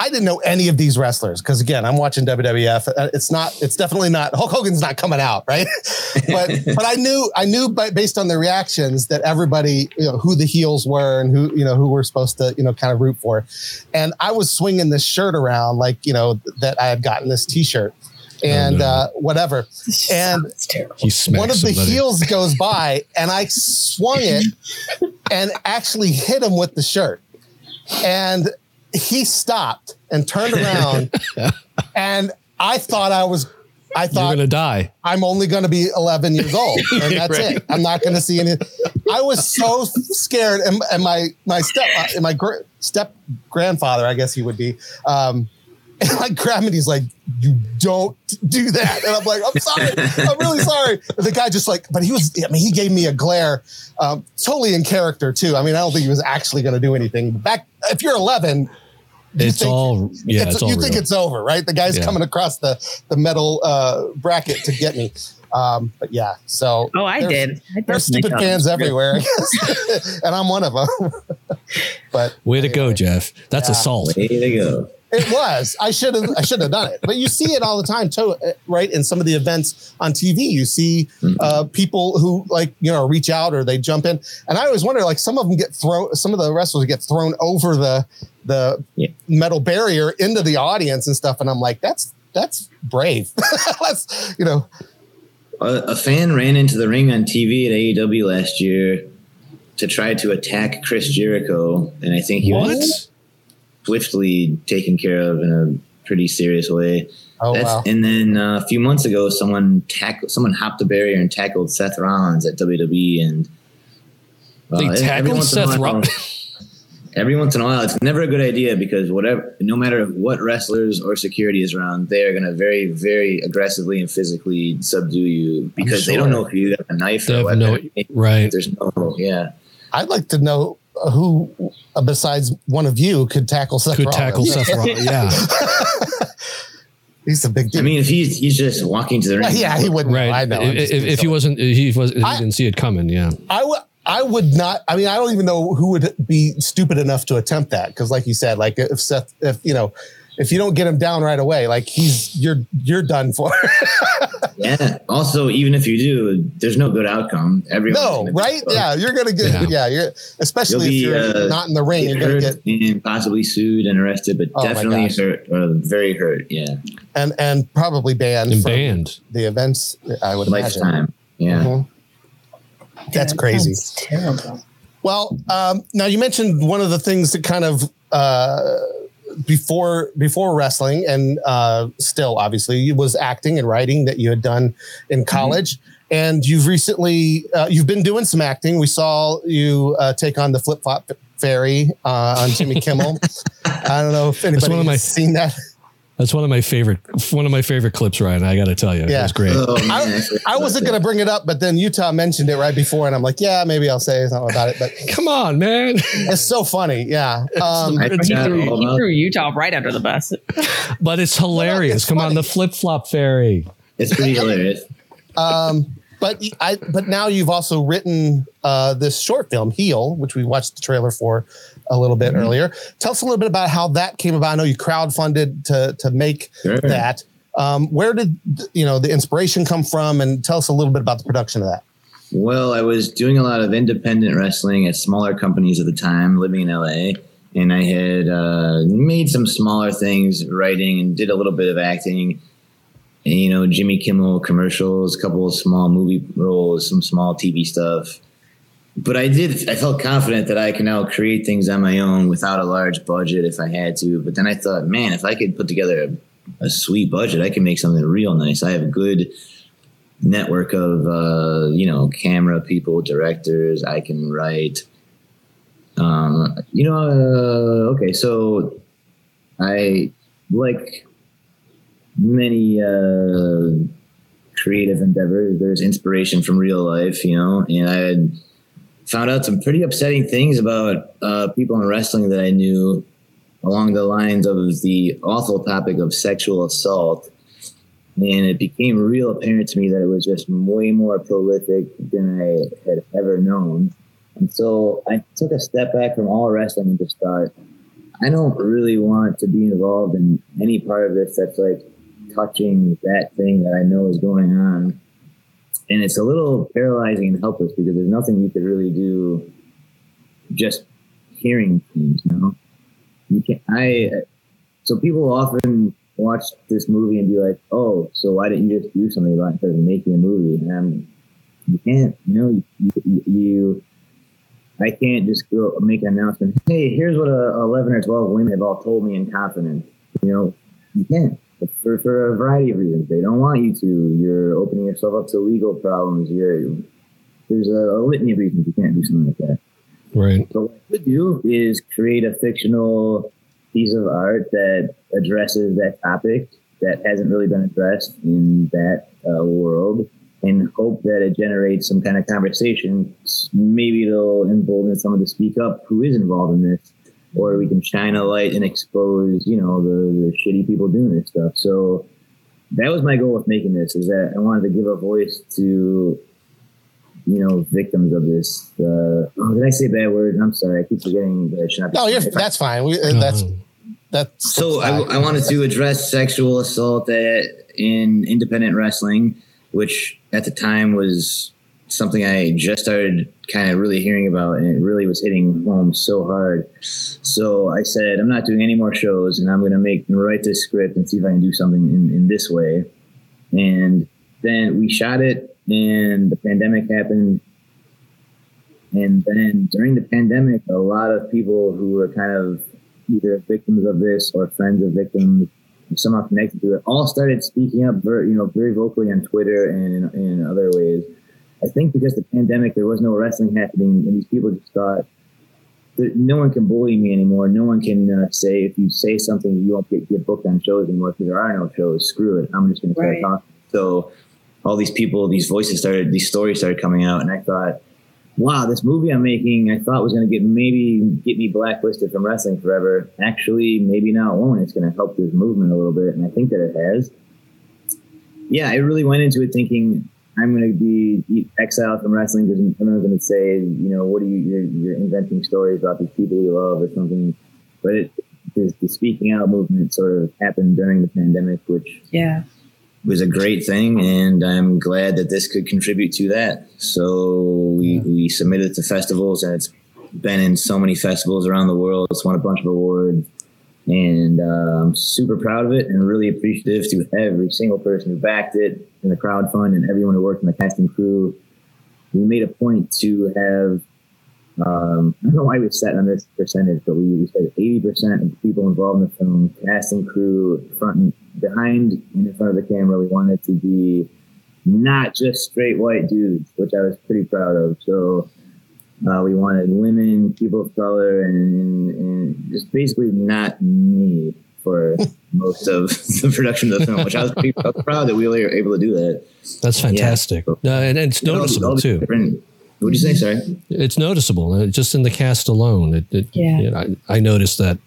I didn't know any of these wrestlers because again, I'm watching WWF. Uh, It's not. It's definitely not. Hulk Hogan's not coming out, right? but but I knew I knew by, based on the reactions that everybody you know who the heels were and who you know who we're supposed to you know kind of root for. And I was swinging this shirt around like you know that I had gotten this T-shirt and no. uh, whatever. And He one of the somebody. heels goes by and I swung it and actually hit him with the shirt. And he stopped and turned around and I thought I was I You're thought gonna die. I'm only going to be 11 years old, and that's Right. it. I'm not going to see any. I was so scared, and, and my my step uh, my gr- step grandfather, I guess he would be, um, and like and He's like, "You don't do that," and I'm like, "I'm sorry, I'm really sorry." And the guy just like, but he was. I mean, he gave me a glare, um, totally in character too. I mean, I don't think he was actually going to do anything. Back if you're 11, you It's think- all yeah. it's, It's, all you think it's over, right? The guy's Yeah. coming across the the metal uh, bracket to get me. Um, but yeah, so Oh, I did. I There's stupid fans everywhere, and I'm one of them. but Way to go, Jeff. That's Yeah. assault. Way to go! It was. I should have. I should have done it. But you see it all the time, too, uh, right? In some of the events on TV, you see uh, people who like you know reach out or they jump in, and I always wonder like some of them get thrown. Some of the wrestlers get thrown over the the Yeah. metal barrier into the audience and stuff, and I'm like, that's that's brave. that's you know, A, a fan ran into the ring on TV at AEW last year to try to attack Chris Jericho, and I think he What? was swiftly taken care of in a pretty serious way. oh That's, wow. And then uh, a few months ago, someone tackled, someone hopped the barrier and tackled Seth Rollins at WWE, and uh, They every tackled once in a Seth while- Rollins. Every once in a while, it's never a good idea because whatever, no matter what wrestlers or security is around, they are going to very, very aggressively and physically subdue you because they don't know if you got a knife They or have no weapon. right. There's no, yeah. I'd like to know who, uh, besides one of you, could tackle Seth Could Rollins. tackle Seth Rollins. Yeah. He's a big dude. I mean, if he's he's just walking to the ring, yeah, he wouldn't. Right. I know. If, if, if he wasn't, he was, he I- didn't see it coming. Yeah. I would. I would not. I mean, I don't even know who would be stupid enough to attempt that. Because, like you said, like if Seth, if you know, if you don't get him down right away, like he's you're you're done for. yeah. Also, even if you do, there's no good outcome. Everyone, no, right? Yeah, you're gonna get. Yeah. Yeah, you're especially You'll if be, you're uh, not in the ring. You're gonna hurt get and possibly sued and arrested, but Oh definitely hurt, or very hurt. Yeah, and and probably banned And from banned. the events. I would imagine. lifetime. Yeah. Mhm. That's That crazy. sounds terrible. Well, um, now you mentioned one of the things that kind of uh, before before wrestling and uh, still obviously it was acting and writing that you had done in college. And you've recently uh, you've been doing some acting. We saw you uh, take on the flip flop fairy uh, on Jimmy Kimmel. I don't know if anybody one of my- has seen that. That's one of my favorite, one of my favorite clips, Ryan. I got to tell you, Yeah. it was great. Oh, I, I wasn't going to bring it up, but then Utah mentioned it right before, and I'm like, yeah, maybe I'll say something about it. But Come on, man. it's so funny, yeah. Um, I He threw, he threw Utah right under the bus. But it's hilarious. it's Come on, the flip flop fairy. It's pretty hilarious. Um, but I but now you've also written uh, this short film, Heal, which we watched the trailer for a little bit earlier. Tell us a little bit about how that came about. I know you crowdfunded to to make Sure. that. Um, where did you know the inspiration come from? And tell us a little bit about the production of that. Well, I was doing a lot of independent wrestling at smaller companies at the time, living in LA. and I had uh, made some smaller things, writing, and did a little bit of acting. And, you know, Jimmy Kimmel commercials, a couple of small movie roles, some small TV stuff. But I did, I felt confident that I can now create things on my own without a large budget if I had to. But then I thought, man, if I could put together a, a sweet budget, I can make something real nice. I have a good network of, uh, you know, camera people, directors. I can write. Um, you know, uh, okay, so I like many uh, creative endeavors. There's inspiration from real life, you know, and I had found out some pretty upsetting things about uh, people in wrestling that I knew along the lines of the awful topic of sexual assault. And it became real apparent to me that it was just way more prolific than I had ever known. And so I took a step back from all wrestling and just thought, I don't really want to be involved in any part of this that's like touching that thing that I know is going on. And it's a little paralyzing and helpless because there's nothing you could really do just hearing things, you know? You can I so people often watch this movie and be like, "Oh, so why didn't you just do something about it instead of making a movie?" And I'm, you can't, you know, you, you, you I can't just go make an announcement. Hey, here's what a, 11 or 12 women have all told me in confidence. You know, you can't for, for a variety of reasons. They don't want you to. You're opening yourself up to legal problems. You're, there's a, a litany of reasons you can't do something like that. Right. But what I could do is create a fictional piece of art that addresses that topic that hasn't really been addressed in that uh, world and hope that it generates some kind of conversation. Maybe it'll embolden someone to speak up who is involved in this, or we can shine a light and expose, you know, the, the shitty people doing this stuff. So that was my goal with making this is that I wanted to give a voice to, you know, victims of this. Uh, oh, did I say bad words? I'm sorry. I keep forgetting that I should not. No, you're, that's fine. We, uh, that's that's so I, I wanted to address sexual assault at, in independent wrestling which at the time was something I just started kind of really hearing about, and it really was hitting home so hard. So I said, I'm not doing any more shows, and I'm going to make write this script and see if I can do something in, in this way. And then we shot it, and the pandemic happened. And then during the pandemic, a lot of people who were kind of either victims of this or friends of victims somehow connected to it, all started speaking up, very, you know, very vocally on Twitter and in, in other ways. I think because the pandemic, there was no wrestling happening, and these people just thought no one can bully me anymore. No one can uh, say if you say something, you won't get, get booked on shows anymore because there are no shows. Screw it. I'm just going to start talking. So all these people, these voices started, these stories started coming out, and I thought, wow, this movie I'm making, I thought was going to get maybe get me blacklisted from wrestling forever. Actually, maybe now it won't. It's going to help this movement a little bit, and I think that it has. Yeah, I really went into it thinking I'm going to be exiled from wrestling because everyone's going to say, you know, what are you? You're, you're inventing stories about these people you love or something. But it, the, the speaking out movement sort of happened during the pandemic, which Yeah. was a great thing, and I'm glad that this could contribute to that. So we, we submitted to festivals, and it's been in so many festivals around the world. It's won a bunch of awards, and uh, I'm super proud of it, and really appreciative to every single person who backed it in the crowdfund and everyone who worked in the casting crew. We made a point to have. Um, I don't know why we set on this percentage, but we, we said 80% of the people involved in the film, casting crew, front and behind and in front of the camera, we wanted to be not just straight white dudes, which I was pretty proud of. So uh, we wanted women, people of color, and, and, and just basically not me for most of the production of the film, which I was pretty I was proud that we were able to do that. That's fantastic. Uh, and it's You know, all noticeable these too. different- What'd you say? Sorry. It's noticeable. uh, Just in the cast alone, it, it, Yeah. you know, I, I noticed that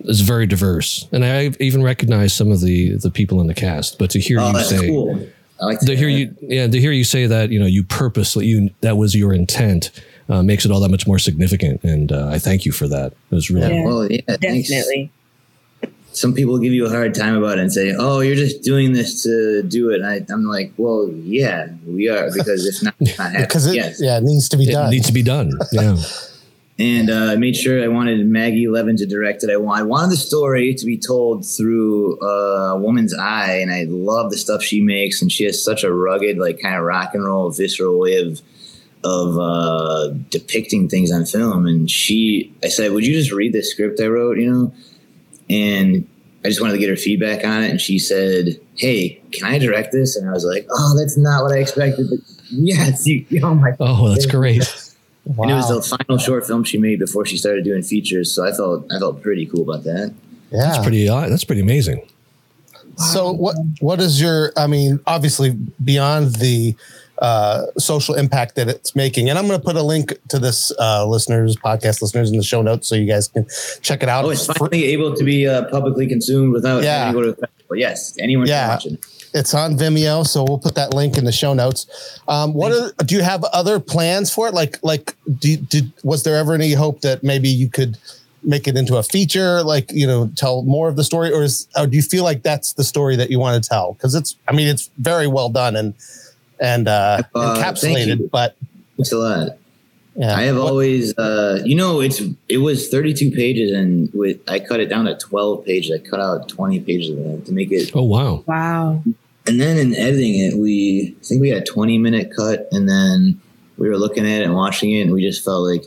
it's very diverse, and I even recognize some of the the people in the cast. But to hear Oh, you that's say, cool. I like to hear you, yeah, to hear you say that, you know, you purposely, you that was your intent, uh, makes it all that much more significant. And uh, I thank you for that. It was really Yeah. Well, yeah, thanks. Definitely. some people give you a hard time about it and say, "Oh, you're just doing this to do it." And I, I'm like, "Well, yeah, we are because if not, it's not because it yes. yeah it needs to be it done. needs to be done. Yeah, and uh, I made sure I wanted Maggie Levin to direct it. I, I wanted the story to be told through uh, a woman's eye, and I love the stuff she makes. And she has such a rugged, like kind of rock and roll, visceral way of of uh, depicting things on film. And she, I said, "Would you just read the script I wrote?" You know, and I just wanted to get her feedback on it. And she said, "Hey, can I direct this?" And I was like, "Oh, that's not what I expected." But yes, you, oh my, Oh, that's great. Wow. and it was the final short film she made before she started doing features. So I felt I felt pretty cool about that. yeah. That's pretty. Uh, that's pretty amazing. So what what is your I mean obviously beyond the uh, social impact that it's making and I'm going to put a link to this uh, listeners podcast listeners in the show notes so you guys can check it out. Oh, it's finally able to be uh, publicly consumed without Yeah. having to go to a festival. Yes, anyone Yeah. can watch it. It's on Vimeo, so we'll put that link in the show notes. Um, what are, do you have other plans for it? Like like do, did was there ever any hope that maybe you could make it into a feature like you know tell more of the story or, is, or do you feel like that's the story that you want to tell because it's i mean it's very well done and and uh, Uh, encapsulated but Thanks a lot. yeah I have What- always, uh, you know, it's it was 32 pages, and with I cut it down to 12 pages. I cut out 20 pages of that to make it. Oh wow. Wow. And then in editing it, we I think we had a 20 minute cut, and then we were looking at it and watching it, and we just felt like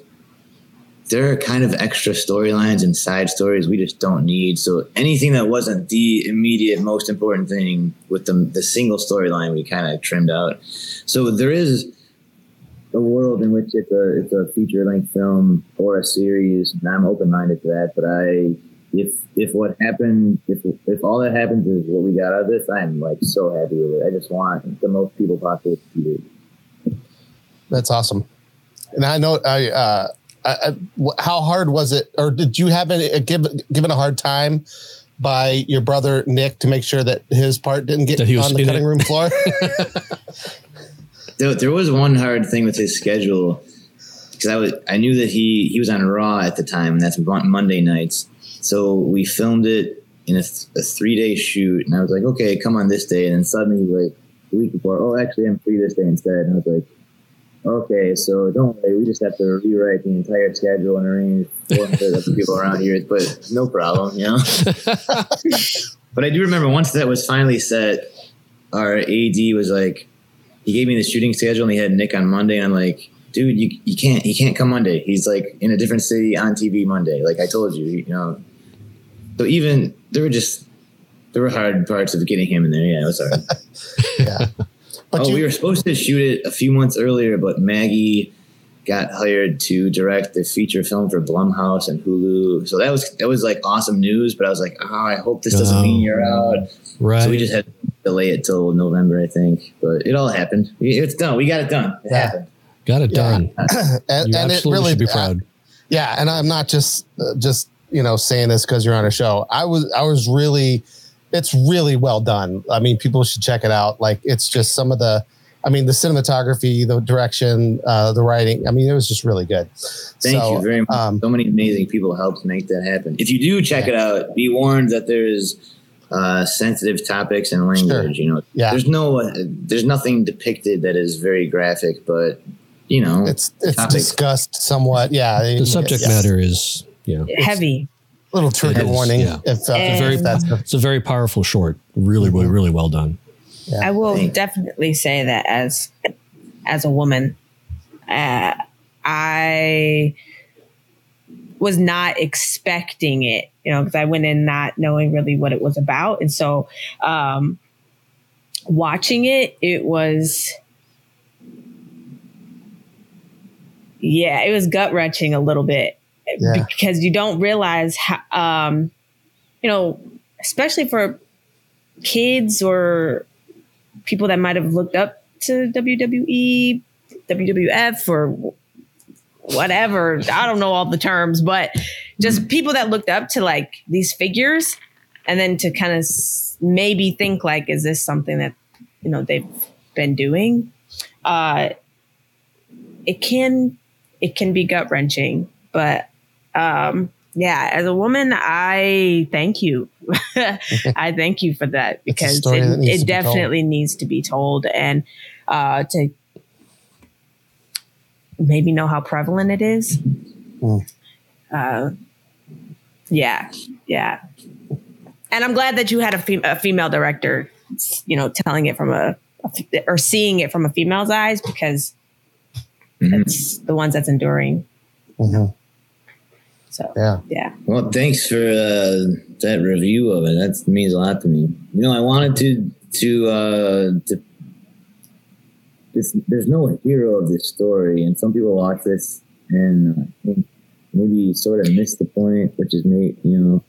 there are kind of extra storylines and side stories we just don't need. So anything that wasn't the immediate most important thing with the the single storyline, we kind of trimmed out. So there is a world in which it's a it's a feature length film or a series, and I'm open minded to that. But I if if what happened if if all that happens is what we got out of this, I'm like so happy with it. I just want the most people possible to it. that's awesome and i know i uh I, I, how hard was it or did you have any, uh, give, given a hard time by your brother nick to make sure that his part didn't get That he was on the in cutting it? room floor There, there was one hard thing with his schedule because I was I knew that he he was on Raw at the time, and that's Monday nights. So we filmed it in a, th- a three day shoot, and I was like, okay, come on this day, and then suddenly like a week before, oh, actually, I'm free this day instead, and I was like. Okay, so don't worry. We just have to rewrite the entire schedule and arrange for the people around here, but no problem, you know. but I do remember once that was finally set, our AD was like, he gave me the shooting schedule and he had Nick on Monday and I'm like, dude, you, you can't he can't come Monday. He's like in a different city on TV Monday. Like I told you, you know. So even there were just there were hard parts of getting him in there. Yeah, it was hard. yeah but oh, you, we were supposed to shoot it a few months earlier, but Maggie got hired to direct the feature film for Blumhouse and Hulu. So that was that was like awesome news. But I was like, oh, I hope this doesn't Oh. mean you're out. Right. So we just had to delay it till November, I think. But it all happened. It's done. We got it done. It Yeah. happened. Got it Yeah. done. and, You and it really should be proud. yeah and i'm not just uh, just you know saying this because you're on a show i was i was really it's really well done i mean people should check it out like it's just some of the i mean the cinematography the direction uh the writing i mean it was just really good Thank So, you very much. um, so many amazing people helped make that happen. If you do check it out, be warned that there's uh, sensitive topics and language. You know, Yeah. there's no, uh, there's nothing depicted that is very graphic, but you know, it's it's topics. discussed somewhat yeah The subject yes. matter is you know Heavy. Little trigger It is, warning yeah. if, uh, And- if very that's it's a very powerful short. Really, really, really well done. I will Thank- definitely say that as as a woman, uh, I was not expecting it, you know, because I went in not knowing really what it was about, and so um, watching it, it was. Yeah, it was gut wrenching a little bit Yeah. because you don't realize how, um, you know, especially for kids or people that might have looked up to WWE, WWF, or whatever. I don't know all the terms, but just people that looked up to like these figures, and then to kind of s- maybe think like, is this something that you know they've been doing? Uh, it can it can be gut wrenching, but um, yeah, as a woman, I thank you. I thank you for that because it, needs to it be definitely needs to be told and uh, to maybe know how prevalent it is. Mm. Uh, yeah, yeah. And I'm glad that you had a, fem- a female director, you know, telling it from a, a f- or seeing it from a female's eyes because it's the ones that's enduring. Mhm. So Yeah. yeah. Well, thanks for uh, that review of it. That means a lot to me. You know, I wanted to to uh, to. This, there's no hero of this story, and some people watch this and uh, think maybe sort of miss the point, which is me. you know.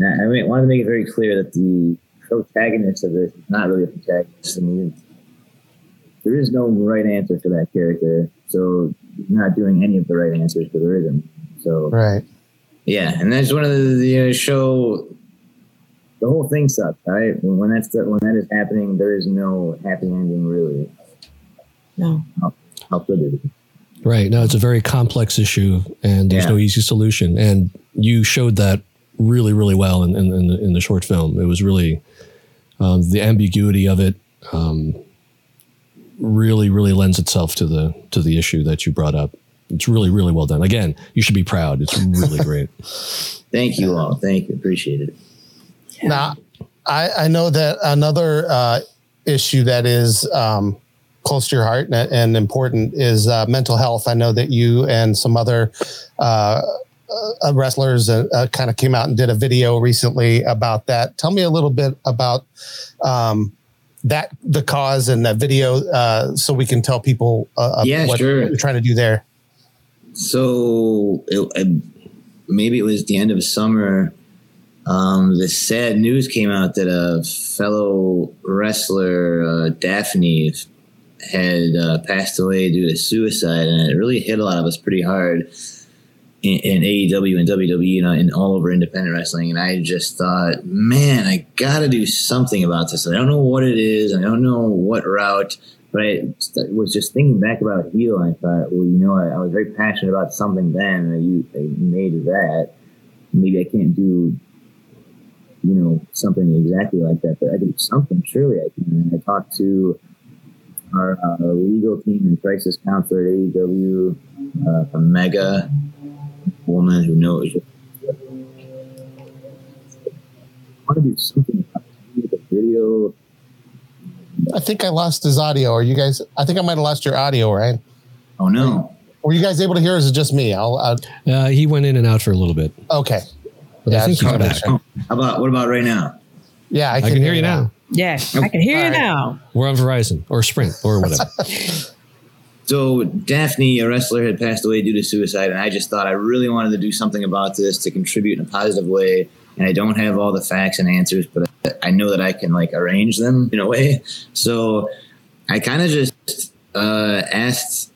and I mean, I wanted to make it very clear that the protagonist of this is not really a protagonist. I mean, there is no right answer for that character, so he's not doing any of the right answers because there isn't. So Right. Yeah, and that's one of the, the uh, show. The whole thing sucks, right? When when that's the, when that is happening, there is no happy ending, really. No. How, how could it? be? Right. No, it's a very complex issue and there's Yeah. no easy solution. And you showed that really, really well in, in, in, the, in the short film. It was really um, the ambiguity of it um, really, really lends itself to the to the issue that you brought up. It's really, really well done. Again, you should be proud. It's really great. Thank you all. Thank you. Appreciate it. Now, I, I know that another uh, issue that is um, close to your heart and, and important is uh, mental health. I know that you and some other uh, uh, wrestlers uh, uh, kind of came out and did a video recently about that. Tell me a little bit about um, that, the cause, and that video, uh, so we can tell people uh, Yeah, what sure. you're trying to do there. So it, maybe it was the end of summer. Um, the sad news came out that a fellow wrestler, uh, Daffney, had uh, passed away due to suicide, and it really hit a lot of us pretty hard in, in AEW and WWE and, and all over independent wrestling. And I just thought, man, I got to do something about this. I don't know what it is. I don't know what route. But I was just thinking back about heel, and I thought, well, you know, I, I was very passionate about something then, and I, I made that. Maybe I can't do, you know, something exactly like that, but I can do something. Surely I can. And I talked to our uh, legal team and crisis counselor at AEW, uh, a mega woman who knows. I want to do something about. Video. I think I lost his audio. Are you guys? I think I might have lost your audio, right? Oh no. Were you guys able to hear? Or is it just me? I'll. Uh, Uh, he went in and out for a little bit, okay. but Yeah, I think he's back. sure. How about what about right now? Yeah, I I can, can hear you now. Yeah, I can hear All you right. now. We're on Verizon or Sprint or whatever. So Daffney, a wrestler, had passed away due to suicide, and I just thought I really wanted to do something about this to contribute in a positive way. And I don't have all the facts and answers, but I know that I can like arrange them in a way. So I kind of just uh, asked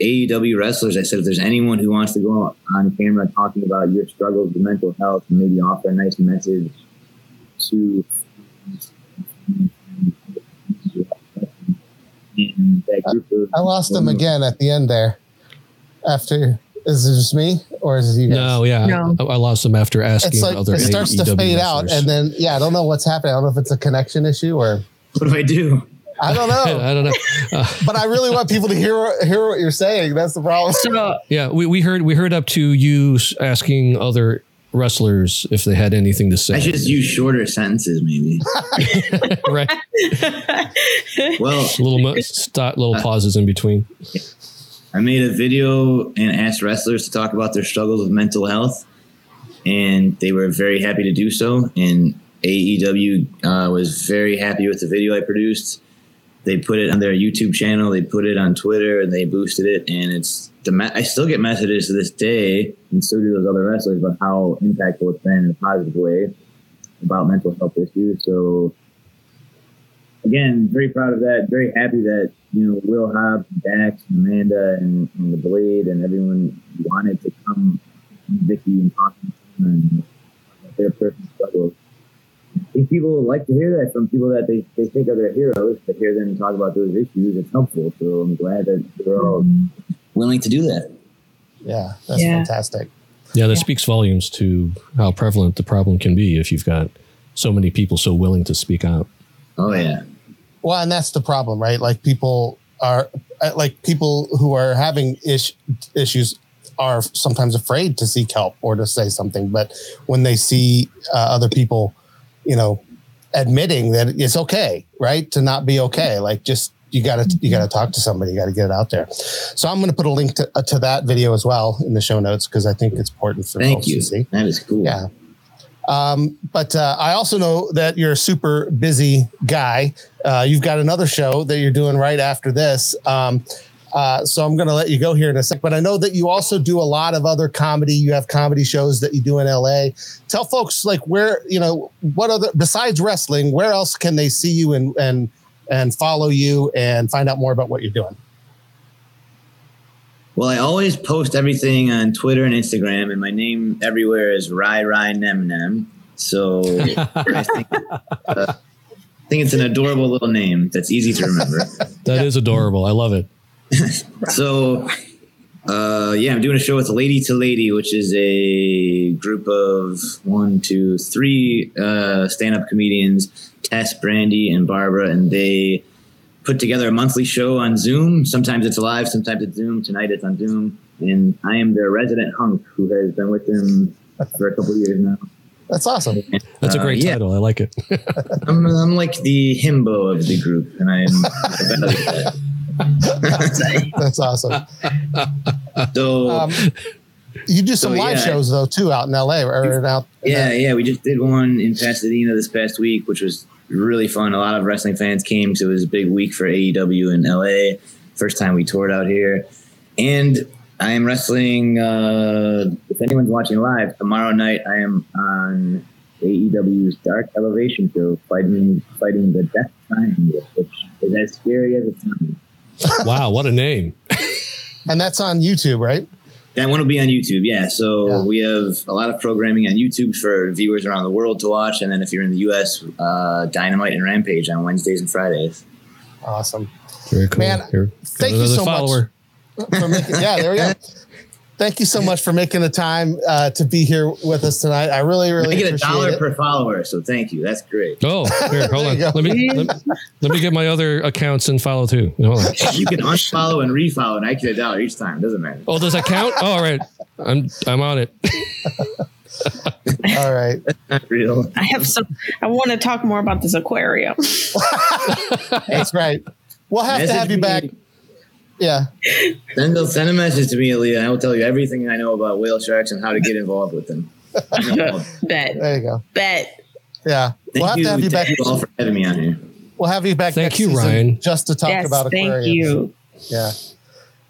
AEW wrestlers. I said, if there's anyone who wants to go on camera talking about your struggles with mental health and maybe offer a nice message to that group of I lost him again at the end there. After is it just me or is it you guys? no, yeah, No. I, I lost him after asking It's like other. it starts to AEW fade out, and then yeah, I don't know what's happening. I don't know if it's a connection issue or What do I do? I don't know. I don't know. Uh, but I really want people to hear hear what you're saying. That's the problem. So yeah, we, we heard we heard up to you asking other wrestlers if they had anything to say. I just use shorter sentences, maybe. right, Well, little mo- stop, little pauses in between. I made a video and asked wrestlers to talk about their struggles with mental health, and they were very happy to do so. And AEW uh, was very happy with the video I produced. They put it on their YouTube channel, they put it on Twitter, and they boosted it. And it's the I still get messages to this day, and so do those other wrestlers, about how impactful it's been in a positive way about mental health issues. So again, very proud of that. Very happy that you know Will Hobbs, Dax, and Amanda, and, and the Blade, and everyone wanted to come Vicky and talk to them and about their personal struggles. I think people like to hear that from people that they, they think are their heroes. To hear them talk about those issues, it's helpful. So I'm glad that they're all willing to do that. Yeah, that's Yeah. fantastic. Yeah, that speaks volumes to how prevalent the problem can be if you've got so many people so willing to speak out. Oh yeah, Well, and that's the problem, right? Like people are uh, like people who are having ish, issues are sometimes afraid to seek help or to say something. But when they see uh, other people, you know, admitting that it's okay, right, to not be okay, like just you got to you got to talk to somebody, you got to get it out there. So I'm going to put a link to, uh, to that video as well in the show notes because I think it's important for Thank folks you. to see. That is cool. Yeah. Um, but uh, I also know that you're a super busy guy. Uh, you've got another show that you're doing right after this. Um, uh, so I'm going to let you go here in a sec. But I know that you also do a lot of other comedy. You have comedy shows that you do in LA. Tell folks like where you know what other besides wrestling, where else can they see you and and and follow you and find out more about what you're doing. Well, I always post everything on Twitter and Instagram, and my name everywhere is Rai Rai Nem Nem. So I think, uh, I think it's an adorable little name that's easy to remember. That is adorable. I love it. so uh, yeah, I'm doing a show with Lady to Lady, which is a group of one, two, three uh, stand-up comedians, Tess, Brandy, and Barbara, and they put together a monthly show on Zoom. Sometimes it's live, sometimes it's Zoom. Tonight it's on Zoom, and I am their resident hunk who has been with them for a couple of years now. That's awesome. That's a Uh, great yeah. title. I like it. I'm, I'm like the himbo of the group, and I'm. I value that. That's awesome. So Um, you do some So, live yeah. shows though too out in LA or out. Yeah, yeah, we just did one in Pasadena this past week, which was really fun. A lot of wrestling fans came, so it was a big week for AEW in LA. First time we toured out here, and I am wrestling. Uh, if anyone's watching live tomorrow night, I am on AEW's Dark Elevation show, fighting fighting the Death Triangle, which is as scary as it sounds. wow, what a name. And that's on YouTube, right? That one will be on YouTube, yeah. So Yeah. we have a lot of programming on YouTube for viewers around the world to watch, and then if you're in the U.S., uh, Dynamite and Rampage on Wednesdays and Fridays. Awesome. Very cool. Man, Here, thank you another so much. follower. For making, yeah, there we go. Thank you so much for making the time uh, to be here with us tonight. I really, really I get a dollar it. per follower, so thank you. That's great. Oh, here, hold on. you go. Let me let, let me get my other accounts and follow too. Hold on. You can unfollow and refollow, and I get a dollar each time. Doesn't matter. Oh, does that count? Oh, all right. I'm I'm on it. All right. Not real. I have some. I want to talk more about this aquarium. That's right. We'll have to have you me. Back. Yeah. Send a, send a message to me, Aaliyah. I will tell you everything I know about whale sharks and how to get involved with them. Bet, There you go. bet. Yeah. Thank we'll have you, to have you back. thank you all for having me on here. We'll have you back. Thank next you, season Ryan. Just to talk yes, about thank you. Yeah.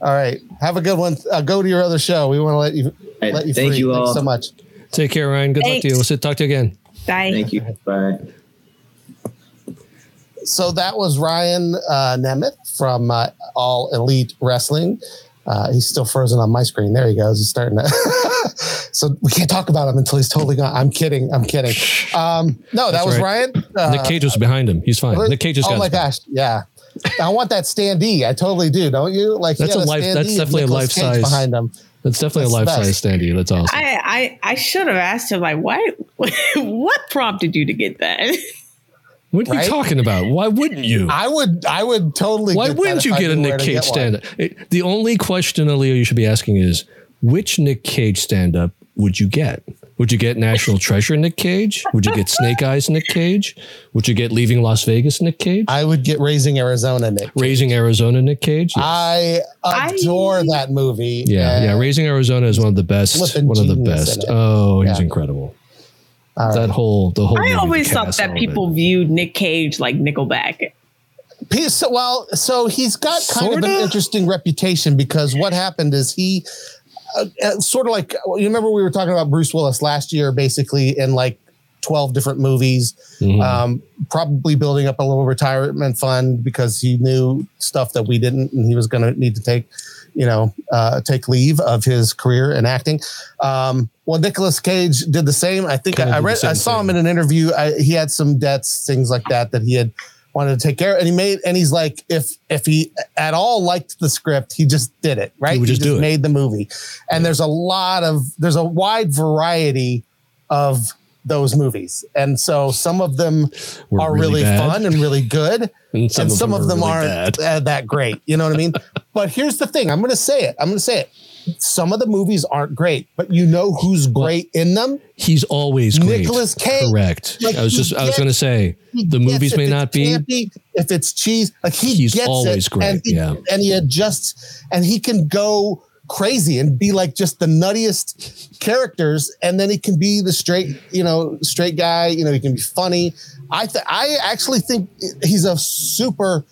All right. Have a good one. Uh, go to your other show. We want to let you right, let you thank free. you Thanks so much. Take care, Ryan. Good luck to you. We'll sit, talk to you again. Bye. Thank you. Bye. So that was Ryan uh, Nemeth from uh, All Elite Wrestling. Uh, he's still frozen on my screen. There he goes. He's starting to. so we can't talk about him until he's totally gone. I'm kidding. I'm kidding. Um, no, that That's was right. Ryan. Uh, Nick Cage was behind him. He's fine. Nick Cage just oh got my his back. gosh, yeah. I want that standee. I totally do. Don't you? Like he That's a life- standee that's of definitely a Nicolas Cage life-size- behind him. That's definitely That's a the life size standee. That's awesome. I, I I should have asked him like why what prompted you to get that? what are right? you talking about? Why wouldn't you? I would. I would totally. Why get wouldn't if you get a Nick Cage get stand up? The only question, Leo, you should be asking is which Nick Cage stand up would you get? Would you get National Treasure Nick Cage? Would you get Snake Eyes Nick Cage? Would you get Leaving Las Vegas Nick Cage? I would get Raising Arizona, Nick. Raising Arizona Nick Cage? Yes. I adore that movie. yeah, yeah. Raising Arizona is one of the best. One of the best. Oh, he's Yeah. incredible. All right. That whole the whole. I always thought that all it. people viewed Nick Cage like Nickelback. He- so- well, so he's got kind of an interesting reputation because what happened is he, uh, uh, sort of like you remember we were talking about Bruce Willis last year, basically in like twelve different movies, Mhm. um, probably building up a little retirement fund because he knew stuff that we didn't, and he was going to need to take, you know, uh, take leave of his career in acting. Um, well, Nicolas Cage did the same. I think I, I read, I saw him in an interview. I, he had some debts, things like that, that he had wanted to take care of. And he made, and he's like, if if he at all liked the script, he just did it, right? would just do it. made the movie. And there's a lot of there's a wide variety of those movies. And so some of them Were are really really, fun and really good. And some and of some them of are them really aren't bad. uh, that great. You know what I mean? but here's the thing. I'm going to say it. I'm going to say it. some of the movies aren't great, but you know who's great in them. He's always great. Nicolas Cage. Correct. Like, I was just I was going to say the movies may not be. campy, if it's cheese, like he He's gets always it, great, and he, yeah. and he adjusts, and he can go crazy and be like just the nuttiest characters, and then he can be the straight, you know, straight guy. You know, he can be funny. I th- I actually think he's a super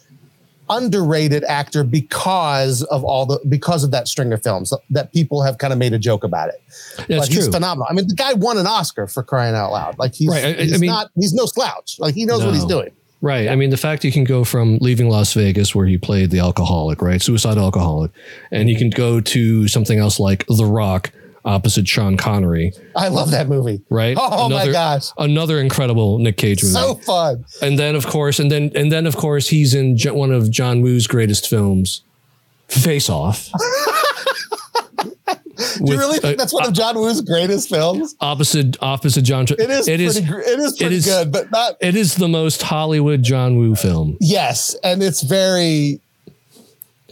underrated actor because of all the because of that string of films that people have kind of made a joke about it. That's but he's true. phenomenal. I mean, the guy won an Oscar for crying out loud. Like he's, Right, I- I he's mean- not he's no slouch. Like he knows what he's doing. Right. I mean, the fact he can go from leaving Las Vegas, where he played the alcoholic, right, suicide alcoholic, and he can go to something else like The Rock, opposite Sean Connery, I love that movie. right? Oh my gosh. Another incredible Nick Cage movie. So fun. and then, of course, and then and then, of course, he's in one of John Woo's greatest films, Face Off. Do you really think that's one of John Woo's greatest films? opposite opposite John. Tra- It is It pretty is. gr- it is pretty is- good, but not It is the most Hollywood John Woo film. yes, and it's very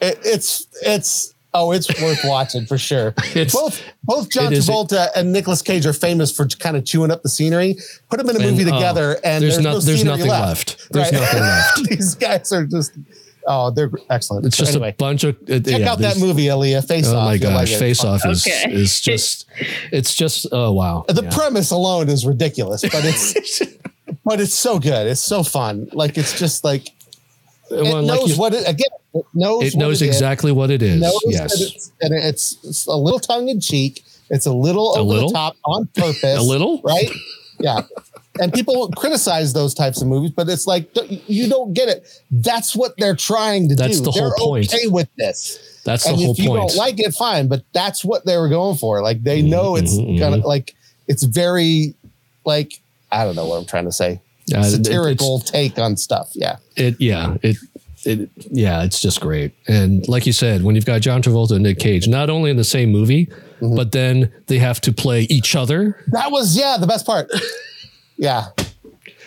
it, it's it's oh, it's worth watching for sure. Both both John it Travolta and Nicolas Cage are famous for kind of chewing up the scenery. Put them in a And, movie oh, together, and there's there's, no- no there's nothing left. There's Right? nothing left. These guys are just oh, they're excellent. It's So just anyway, a bunch of. uh, check yeah, out that movie, Elia. Face Oh off. my You'll like. Face Off is Okay. is just it's just oh wow. The Yeah. premise alone is ridiculous, but it's but it's so good. It's so fun. Like it's just like it Well, like knows you- what it again. It knows. it what knows is, exactly what it is. knows that yes. it's, and it's, it's a little tongue in cheek. It's a little A over little? the top on purpose. A little? right? Yeah. And people criticize those types of movies, but it's like you don't get it. That's what they're trying to That's do. That's the whole they're point. Okay with this. That's the and whole if you point. don't like it, fine. But that's what they were going for. Like they know it's mhm, gonna like it's very like I don't know what I'm trying to say. Uh, Satirical take on stuff. Yeah. it yeah it it yeah it's just great and like you said when you've got john travolta and nick cage not only in the same movie Mm-hmm. but then they have to play each other That was yeah, the best part. Yeah.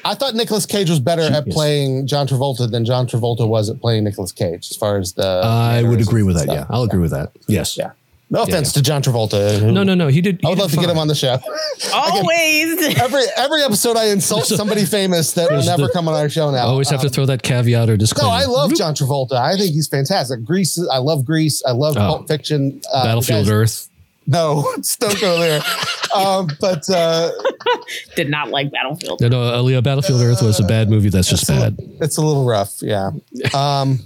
I thought Nicolas Cage was better at playing John Travolta than John Travolta was at playing Nicolas Cage as far as the i would agree with that stuff. yeah i'll agree with that yes Yeah. No offense to John Travolta. who- no no no he did he I would did love to get him on the show. Always. every every episode I insult somebody famous that will never the- come on our show now. I always have to Um, throw that caveat or disclaimer No, I love John Travolta. I think he's fantastic. Grease, I love Grease. I love Oh. Pulp Fiction. Uh, battlefield guys- earth No, don't go there. um, but uh, Did not like Battlefield. no no Aaliyah, battlefield earth was a bad movie that's just it's a bad it's a little rough. Yeah. Um,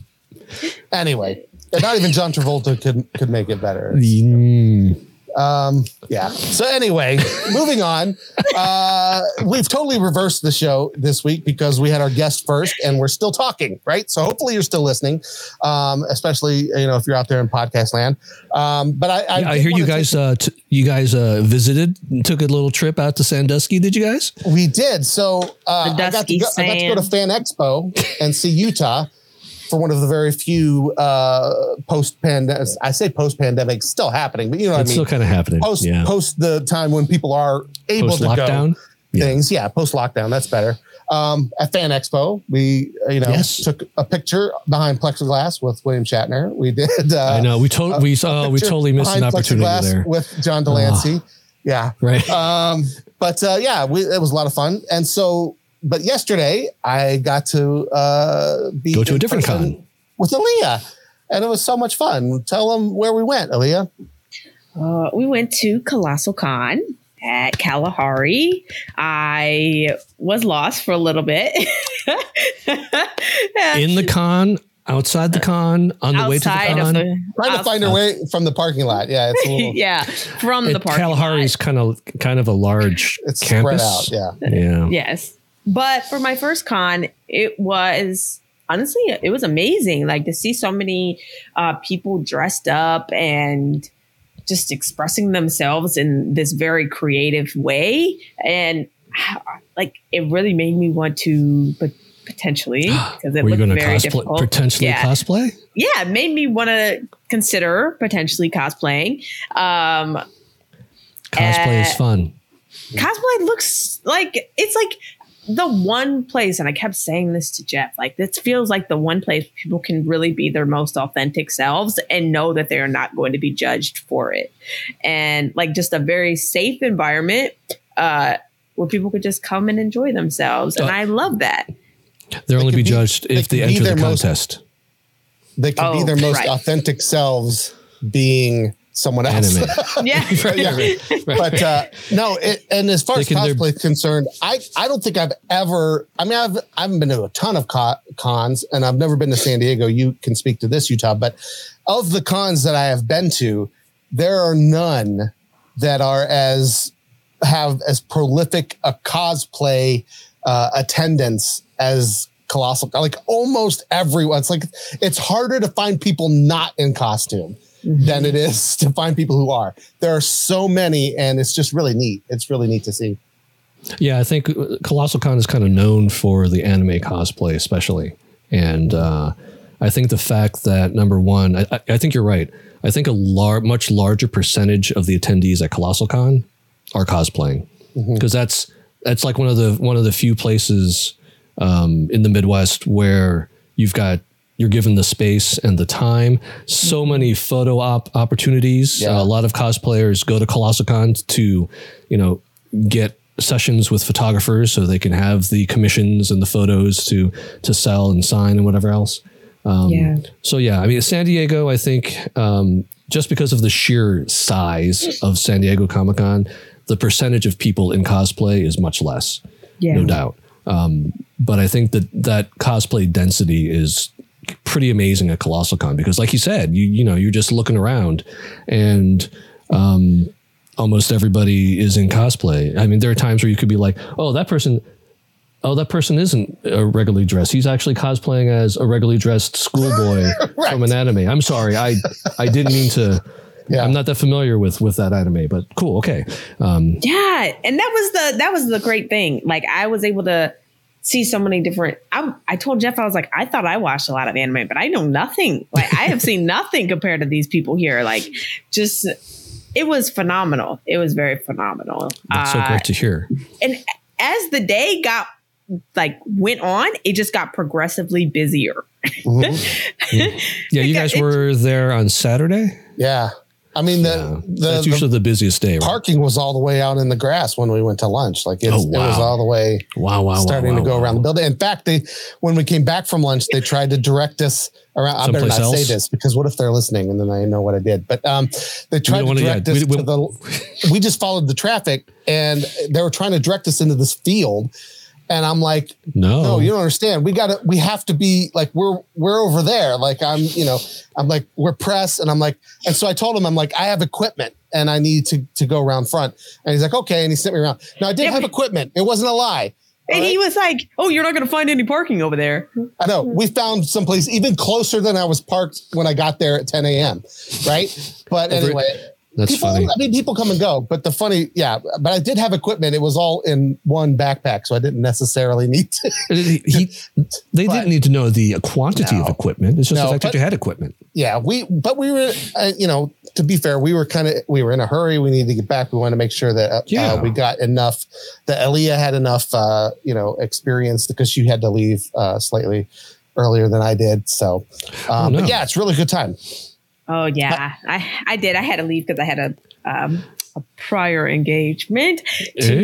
anyway, not even John Travolta could could make it better. Mm, Um, yeah. So anyway, moving on. Uh, we've totally reversed the show this week because we had our guest first, and we're still talking, right? So hopefully you're still listening, um, especially you know if you're out there in podcast land. Um, but I, I, I hear you wanna guys take- uh t- you guys uh visited and took a little trip out to Sandusky did you guys we did. So uh, I, got to go, I got to go to Fan Expo and see Utah. For one of the very few uh, post pandemic, I say post pandemic, still happening, but you know what it's I mean. still kind of happening post yeah post the time when people are able post to go lockdown Yeah. things. Yeah, post lockdown. That's better. Um, at Fan Expo, we you know Yes. took a picture behind plexiglass with William Shatner. We did. Uh, I know we told we saw we totally missed an opportunity there. with John de Lancie. yeah, Right. um, but uh, yeah, we, it was a lot of fun. And so, but yesterday I got to uh, be Go to a different con. with Aaliyah, and it was so much fun. Tell them where we went, Aaliyah. Uh, we went to Colossal Con at Kalahari. I was lost for a little bit. In the con, outside the con, on the way to the con. the Trying to find her way from the parking lot. Yeah, it's a little. yeah from the It- parking Kalahari's lot. kind of kind of a large It's campus. spread out. Yeah. Yeah. Yes. But for my first con, it was honestly, it was amazing. Like to see so many uh, people dressed up and just expressing themselves in this very creative way. And like it really made me want to pot- potentially, because it Were you looked to very cosplay, difficult. potentially Yeah. cosplay? yeah, it made me want to consider potentially cosplaying. Um, Cosplay is Uh, fun. cosplay looks like it's like the one place, and I kept saying this to Jeff, like this feels like the one place people can really be their most authentic selves and know that they're not going to be judged for it. And like just a very safe environment uh, where people could just come and enjoy themselves. And Uh, I love that. They'll only be be- judged if they could be enter the their most- contest. They can be Oh, their most right. authentic selves being someone else. Anime. Yeah. yeah. But uh, no, it, and as far They as cosplay is concerned, I, I don't think I've ever. I mean, I've I haven't been to a ton of co- cons, and I've never been to San Diego. You can speak to this, Utah, but of the cons that I have been to, there are none that are as have as prolific a cosplay uh, attendance as colossal like almost everyone it's like it's harder to find people not in costume than it is to find people who are. There are so many and it's just really neat. It's really neat to see. Yeah, I think uh, Colossal Con is kind of known for the anime cosplay, especially. And uh, I think the fact that number one, I, I- think you're right. I think a lar- much larger percentage of the attendees at Colossal Con are cosplaying. Because that's that's like one of the one of the few places um, in the Midwest where you've got you're given the space and the time. So many photo op opportunities. Yeah. a lot of cosplayers go to Colossal Con to, you know, get sessions with photographers so they can have the commissions and the photos to to sell and sign and whatever else. Um, Yeah. So yeah, I mean San Diego, I think um, just because of the sheer size of San Diego Comic Con, the percentage of people in cosplay is much less, Yeah. no doubt. Um, but I think that that cosplay density is pretty amazing at Colossal Con because, like you said, you you know you're just looking around and um, almost everybody is in cosplay. I mean, there are times where you could be like, oh, that person. Oh, that person isn't uh, regularly dressed. He's actually cosplaying as a regularly dressed schoolboy from an anime. I'm sorry, I I didn't mean to. Yeah. I'm not that familiar with with that anime, but cool. Okay, um, Yeah, and that was the that was the great thing. Like I was able to see so many different. I I told Jeff I was like I thought I watched a lot of anime, but I know nothing. Like I have seen nothing compared to these people here. Like just it was phenomenal. It was very phenomenal. that's so Uh, great to hear. and as the day got like went on, it just got progressively busier. Yeah, you guys were there on Saturday. yeah i mean the, Yeah, the, that's usually the busiest day. Right? parking was all the way out in the grass when we went to lunch like it's, Oh, it was all the way Wow, wow, wow, starting wow, to go wow. around the building. In fact, they when we came back from lunch, they tried to direct us around. I better not say this because what if they're listening and then I know what I did? But um, they tried to don't wanna- yeah, direct us we- we- to the. We just followed the traffic, and they were trying to direct us into this field. And I'm like, No, no, you don't understand. We got to, we have to be like, we're, we're over there. Like I'm, you know, I'm like, we're press. And I'm like, and so I told him, I'm like, I have equipment and I need to, to go around front. And he's like, okay. And he sent me around. Now I did Yeah, have equipment. It wasn't a lie. And All he was like, "Oh, you're not going to find any parking over there." I know we found someplace even closer than I was parked when I got there at 10 a.m. Right. But anyway, that's people, funny. I mean, people come and go, but the funny, yeah, but I did have equipment. It was all in one backpack. So I didn't necessarily need to. He, he- they But- didn't need to know the quantity of equipment. It's just No, the fact but- that you had equipment. yeah, we, but we were, uh, you know, to be fair, we were kind of, we were in a hurry. We needed to get back. We wanted to make sure that uh, Yeah. uh, we got enough, that Elia had enough, uh, you know, experience because she had to leave uh, slightly earlier than I did. So, um, Oh, no. but yeah, it's really good time. Oh yeah, I I did. I had to leave because I had a um, a prior engagement to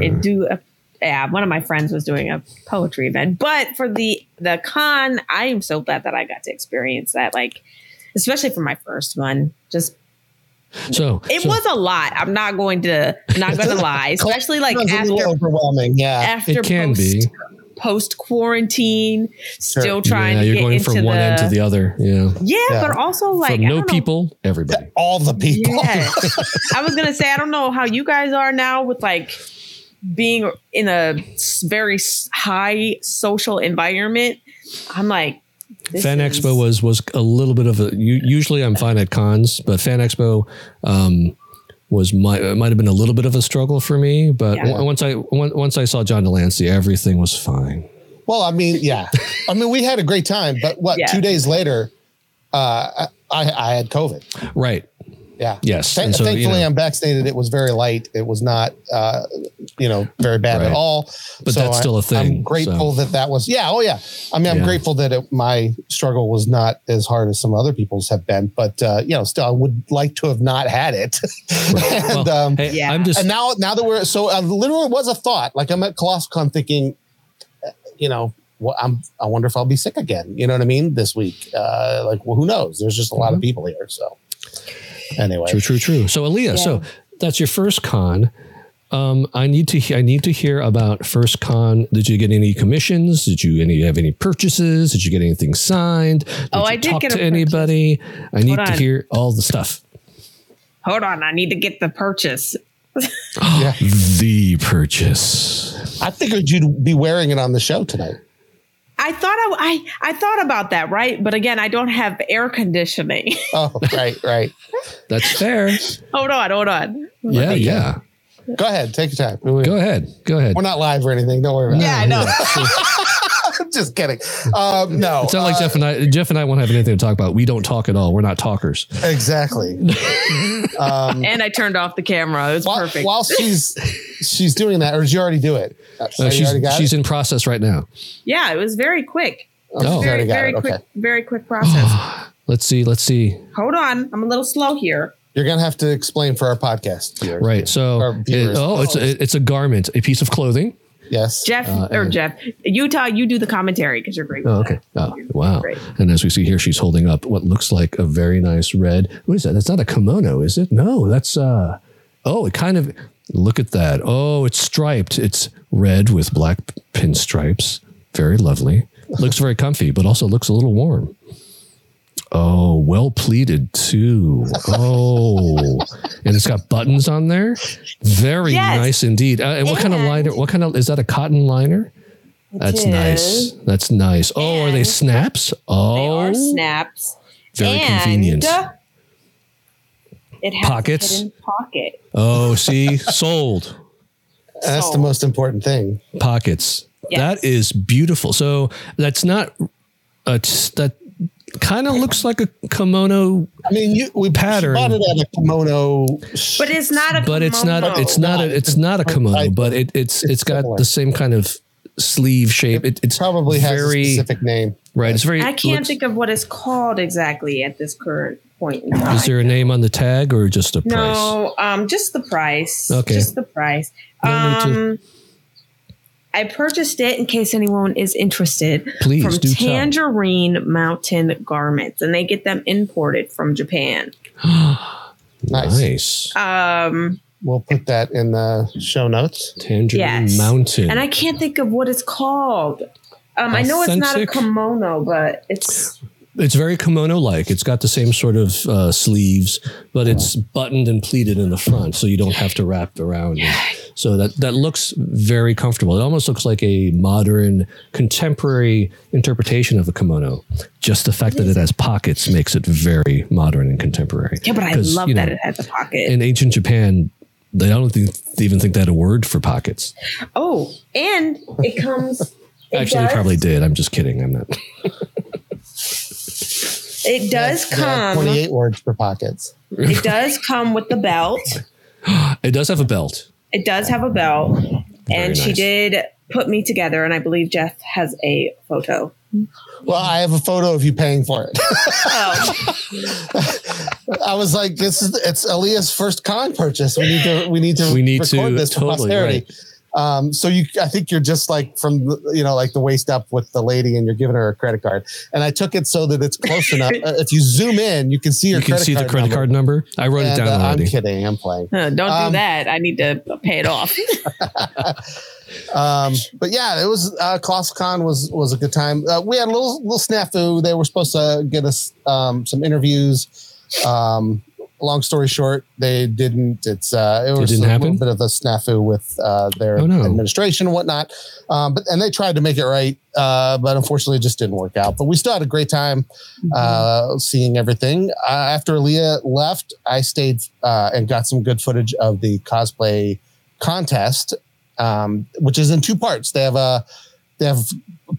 Ew. do a. Yeah, one of my friends was doing a poetry event, but for the the con, I am so glad that I got to experience that. Like, especially for my first one, just So it so- was a lot. I'm not going to not going to lie, especially like It was a little after overwhelming. Yeah. after It can post, be. Post quarantine, still trying yeah, to you're get going into from one the, end to the other. Yeah, yeah, Yeah. but also like from no don't know. people, everybody. all the people. Yeah. I was gonna say I don't know how you guys are now with like being in a very high social environment. I'm like this Fan is- Expo was was a little bit of a. u- Usually, I'm fine at cons, but Fan Expo um, was might might have been a little bit of a struggle for me. But Yeah. on- once I on- once I saw John de Lancie, everything was fine. Well, I mean, yeah. I mean, we had a great time, but what, Yeah. two days later, uh, I, I had COVID. Right. Yeah. Yes. Th- And so, you thankfully, know- I'm vaccinated. It was very light. It was not, uh, you know, very bad Right. at all. But that's still a I, thing, I'm grateful that that was. Yeah. Oh, yeah. I mean, I'm Yeah. grateful that it, my struggle was not as hard as some other people's have been. But uh, you know, still, I would like to have not had it. and Well, um, hey, Yeah. I'm just and now, now that we're so, uh, literally was a thought. Like I'm at ColossCon thinking, uh, you know. Well, I'm. I wonder if I'll be sick again. You know what I mean? This week, uh, like, well, who knows? There's just a lot of people here. So, anyway, True, true, true. So, Aaliyah, so that's your first con. Um, I need to. he- I need to hear about first con. Did you get any commissions? Did you any have any purchases? Did you get anything signed? Did Oh, you I did talk get a to purchase. anybody. I need to hear all the stuff. Hold on, I need to get the purchase. yeah. The purchase. I figured you'd be wearing it on the show tonight. I thought I, I I thought about that, right? But again, I don't have air conditioning. Oh, right, right. That's fair. hold on, hold on. yeah, yeah. Go ahead, take your time. Go ahead, Go ahead. We're not live or anything. Don't worry about it. Yeah, I know. it. Just kidding. Um, no, It's not like uh, Jeff and I. Jeff and I won't have anything to talk about. We don't talk at all. We're not talkers. exactly. um, and I turned off the camera. It was while, perfect. while she's she's doing that, or did you already do it? Uh, Uh, you she's got she's it? in process right now. yeah, it was very quick. Oh, Oh. Very, very quick, Okay, very quick process. Let's see. Let's see. hold on, I'm a little slow here. you're gonna have to explain for our podcast. viewers. Right. So, it- viewers. oh, it's a, it's a garment, a piece of clothing. Yes. Jeff Uh, or Jeff, Utah, you do the commentary because you're great. Oh, okay. Oh, wow. great. And as we see here, she's holding up what looks like a very nice red. What is that? That's not a kimono, is it? No, that's uh. Oh, it kind of. Look at that. Oh, it's striped. It's red with black pinstripes. Very lovely. Looks very comfy, but also looks a little warm. Oh, well pleated too. Oh, and it's got buttons on there. Very Yes. nice indeed. Uh, and what kind of liner? What kind of is that? A cotton liner? That's nice. That's nice. Oh, are they snaps? Oh, They are snaps. very and convenient. It has Pockets? pocket. Oh, see, sold That's the most important thing. pockets. Yes. That is beautiful. So that's not a t- that kind of looks like a kimono, I mean, you we Pattern. She bought it at a kimono. But it's not a but it's not. kimono. It's not. A, it's not a kimono, but it, it's it's got similar. the same kind of sleeve shape. It, it's probably has very a specific name. right. It's very. I can't looks- think of what it's called exactly at this current point in time. Is there a name on the tag or just a price? No, um, just the price. Okay. Just the price. No need to- Um, I purchased it in case anyone is interested Please from do tell. Tangerine Mountain Garments, and they get them imported from Japan. Nice. Nice. Um, We'll put that in the show notes. Tangerine yes. Mountain. and I can't think of what it's called. Um, I know it's not a kimono, but it's It's very kimono like. It's got the same sort of uh, sleeves, but it's buttoned and pleated in the front, so you don't have to wrap around. So that that looks very comfortable. It almost looks like a modern, contemporary interpretation of a kimono. Just the fact that it has pockets makes it very modern and contemporary. yeah, but I love you that it has a pocket. In ancient Japan, they don't think, they even think they had a word for pockets. oh, and it comes. it Actually, does- they probably did. I'm just kidding. I'm not. It does They have come. 28 words per pockets. It does come with the belt. It does have a belt. It does have a belt, and she did put me together. And I believe Jeff has a photo. Well, I have a photo of you paying for it. Oh, I was like, "This is it's Aaliyah's first con purchase. We need to we need to We need record to- this for totally, posterity." Um, so you, I think you're just like from the, you know like the waist up with the lady, and you're giving her a credit card. And I took it so that it's close enough. Uh, if you zoom in, you can see your You can credit see the credit number. card number. I wrote it down uh, I'm kidding. I'm playing. uh, don't Um, do that. I need to pay it off. Um, but yeah, it was uh, ColossCon was was a good time. Uh, we had a little little snafu. They were supposed to get us um, some interviews. Um, long story short, they didn't. It's uh, it was didn't a happen? little bit of a snafu with uh, their Oh, no. administration and whatnot. Um, but and they tried to make it right, uh, but unfortunately, it just didn't work out. But we still had a great time uh, seeing everything. Uh, after Leah left, I stayed uh, and got some good footage of the cosplay contest, um, which is in two parts. They have a they have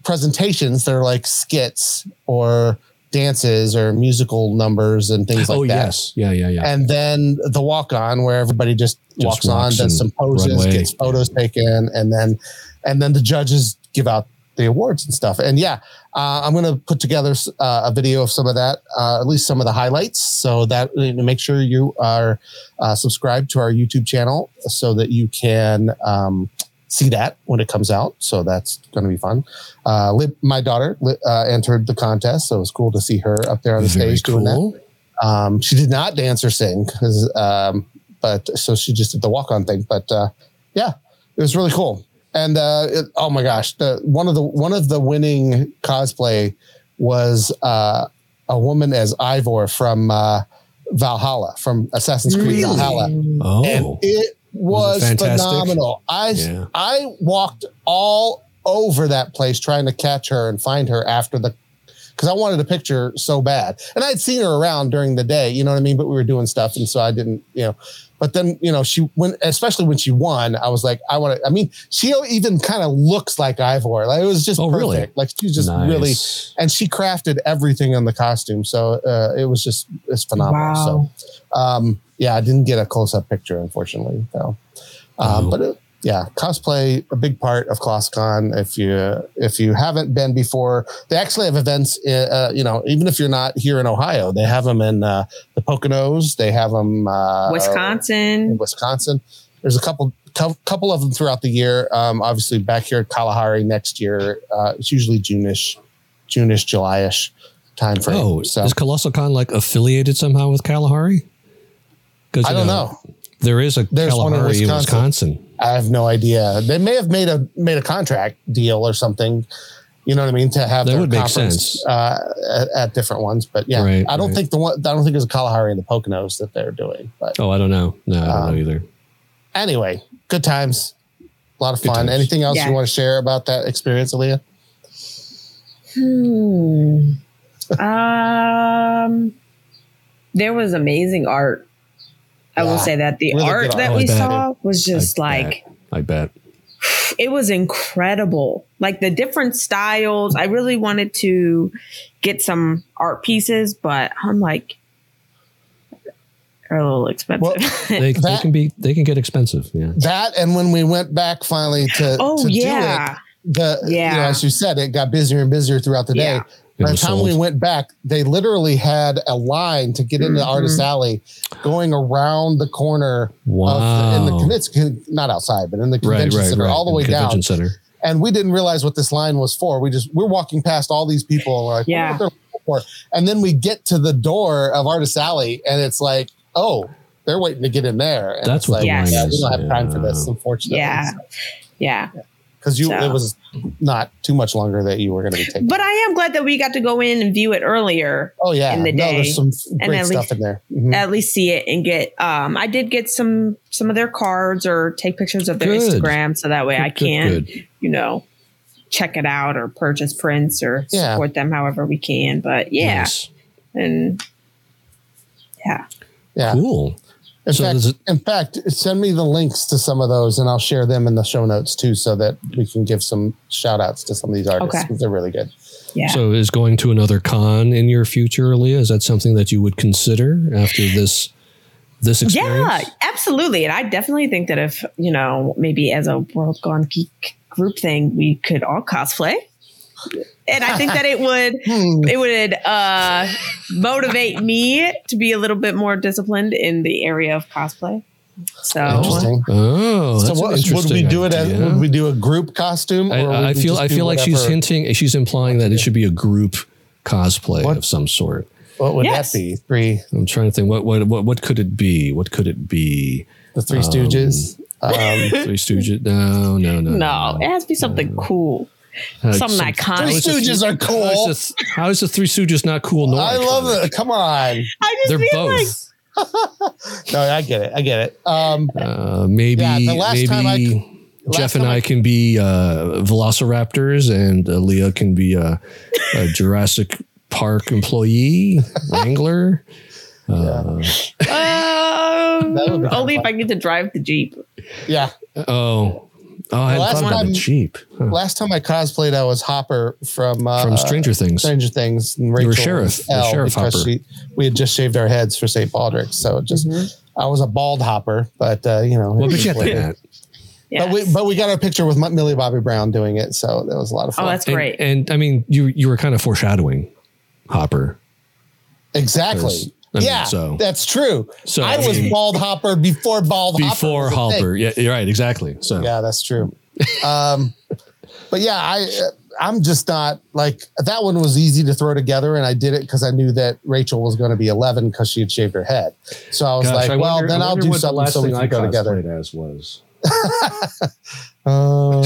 presentations that are like skits or dances or musical numbers and things like oh that. yes, yeah, yeah, yeah. And then the walk on where everybody just, Just walks on, does some poses, run away. gets photos taken, and then and then the judges give out the awards and stuff. And yeah, uh, I'm going to put together uh, a video of some of that, uh, at least some of the highlights, so that you know, make sure you are uh, subscribed to our YouTube channel so that you can um, see that when it comes out. So that's going to be fun. Uh, Lib, my daughter uh, entered the contest, so it was cool to see her up there on the Very stage doing that. Um, she did not dance or sing, um, but so she just did the walk on thing. But uh, yeah, it was really cool. And uh, it, oh my gosh, the one of the one of the winning cosplay was uh, a woman as Eivor from uh, Valhalla, from Assassin's Creed Valhalla, Oh, and it Was was, phenomenal. I Yeah. I walked all over that place trying to catch her and find her after the because I wanted a picture so bad, and I'd seen her around during the day, you know what I mean. But we were doing stuff, and so I didn't, you know. But then, you know, she when especially when she won, I was like, I want to. I mean, she even kind of looks like Eivor. Like it was just Oh, perfect. really? Like she's just nice. really, and she crafted everything on the costume, so uh, it was just it's phenomenal. Wow. So um, yeah, I didn't get a close up picture, unfortunately, though. Um, Oh. But it, yeah, cosplay a big part of ClassCon. If you if you haven't been before, they actually have events. Uh, you know, even if you're not here in Ohio, they have them in uh, the Poconos. They have them uh, in Wisconsin. Wisconsin. There's a couple cou- couple of them throughout the year. Um, obviously, back here at Kalahari next year, uh, it's usually Juneish, Juneish, June-ish, July-ish time frame. Oh, so is Colossal Con like affiliated somehow with Kalahari? Because I don't know. There is a There's one in Kalahari in Wisconsin. Wisconsin. I have no idea. They may have made a made a contract deal or something. You know what I mean? To have That their would make conference, sense. uh, at, at different ones, but yeah, Right, I don't right. think the one. I don't think it was a Kalahari and the Poconos that they're doing. But Oh, I don't know. No, I don't Um, know either. anyway, good times, a lot of Good fun. times. Anything else Yeah. you want to share about that experience, Aaliyah? Hmm. um, there was amazing art. I will say that the Really art that art. we I bet. saw was just I like bet. I bet. it was incredible. Like the different styles. I really wanted to get some art pieces, but I'm like, they're a little expensive. Well, They, they can be. They can get expensive. Yeah. That and when we went back finally to oh to yeah, do it, the you know, Yeah. as you said, it got busier and busier throughout the day. Yeah. It By the was time we went back, they literally had a line to get into Mm-hmm. Artist Alley, going around the corner Wow. of the, in the convention, not outside, but in the convention right, center, right. all the In way convention down. center. And we didn't realize what this line was for. We just we're walking past all these people, and like, Yeah. what they're for. And then we get to the door of Artist Alley, and it's like, oh, they're waiting to get in there. And That's it's what like, the Yes. line yeah, is. we don't have time for this, Yeah. unfortunately. yeah, yeah. Because you So. it was not too much longer that you were going to be taking. But I am glad that we got to go in and view it earlier. oh yeah, in the no, day, there's some and great stuff least- in there. Mhm. At least see it and get. Um, I did get some some of their cards or take pictures of their Good. Instagram, so that way I Good, good, can, good. you know, check it out or purchase prints or Yeah. support them however we can. But yeah, Nice. and yeah, Yeah. Cool. In So fact, in fact, send me the links to some of those, and I'll share them in the show notes too, so that we can give some shout outs to some of these artists Okay. because they're really good. yeah. So is going to another con in your future, Leah? Is that something that you would consider after this this experience? Yeah, absolutely. And I definitely think that if, you know, maybe as a World Gone Geek group thing, we could all cosplay. And I think that it would Hmm. it would uh motivate me to be a little bit more disciplined in the area of cosplay. So Interesting. Oh, so that's an what, would we interesting do it? As, would we do a group costume? I, would I feel I feel like she's hinting, she's implying that it should be a group cosplay What? of some sort. What would Yes. that be? Three, I'm trying to think what what what what could it be? What could it be? the Three Stooges. Um, Three Stooges? No, no, no. no, it has to be something cool. Uh, something some- iconic. how is the Three Stooges are cool. How is, the, how is the Three Stooges not cool? Nor I love it. Come on. I just They're feel like both. No, I get it. I get it. Um, Uh, maybe Yeah, the last maybe time I- Jeff last and time I, I- can be uh, Velociraptors, and uh, Leah can be a, a Jurassic Park employee wrangler. Uh, um, only if. I get to drive the Jeep. yeah. oh, Oh, I hadn't Last thought about time- it. Cheap Huh. Last time I cosplayed, I was Hopper from uh, from Stranger Things. Stranger Things. And were Rachel Sheriff- was the Elle Sheriff because Hopper. She, we had just shaved our heads for St. Baldrick's, so it just I was a bald Hopper, but uh, you know. Well, it but you got what the it is. hat. Yes. But we but we got our picture with Millie Bobby Brown doing it, so that was a lot of fun. oh, that's And, great. and I mean, you you were kind of foreshadowing Hopper. exactly. Because, I mean, yeah, so- that's true. So, I I was mean- bald Hopper before bald Before Hopper. a Yeah, you're right. Exactly. So Yeah, that's true. um, but yeah, I I'm just not like that one was easy to throw together, and I did it because I knew that Rachel was going to be 11 because she had shaved her head. So I was Gosh, like, I well, wonder- then I'll do something last so we can go together. as was. Uh,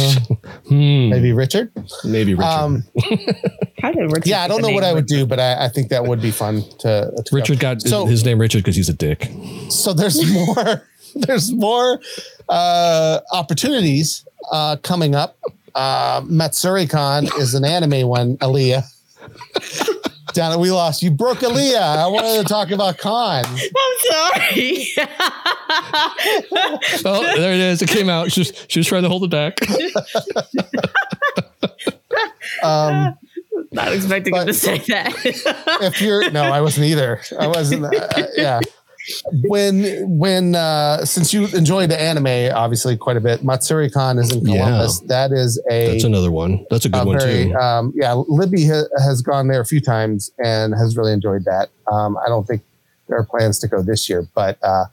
Hmm, maybe Richard. maybe Richard. Um, How did Richard yeah, I don't know what I would Richard? do, but I, I think that would be fun to. to go. Richard got so- his name Richard because he's a dick. so there's more there's more uh opportunities uh coming up uh matsuri con is an anime one Aaliyah down at we lost you broke Aaliyah i wanted to talk about con I'm sorry. Oh, there it is. It came out. She was, she was trying to hold it back. um Not expecting him to say that. if you're no i wasn't either i wasn't uh, yeah when when uh since you enjoy the anime obviously quite a bit matsuri con is in Yeah. columbus that is a That's another one. That's a good uh, one very, too. um, yeah, Libby ha- has gone there a few times and has really enjoyed that. Um, I don't think there are plans to go this year, but uh,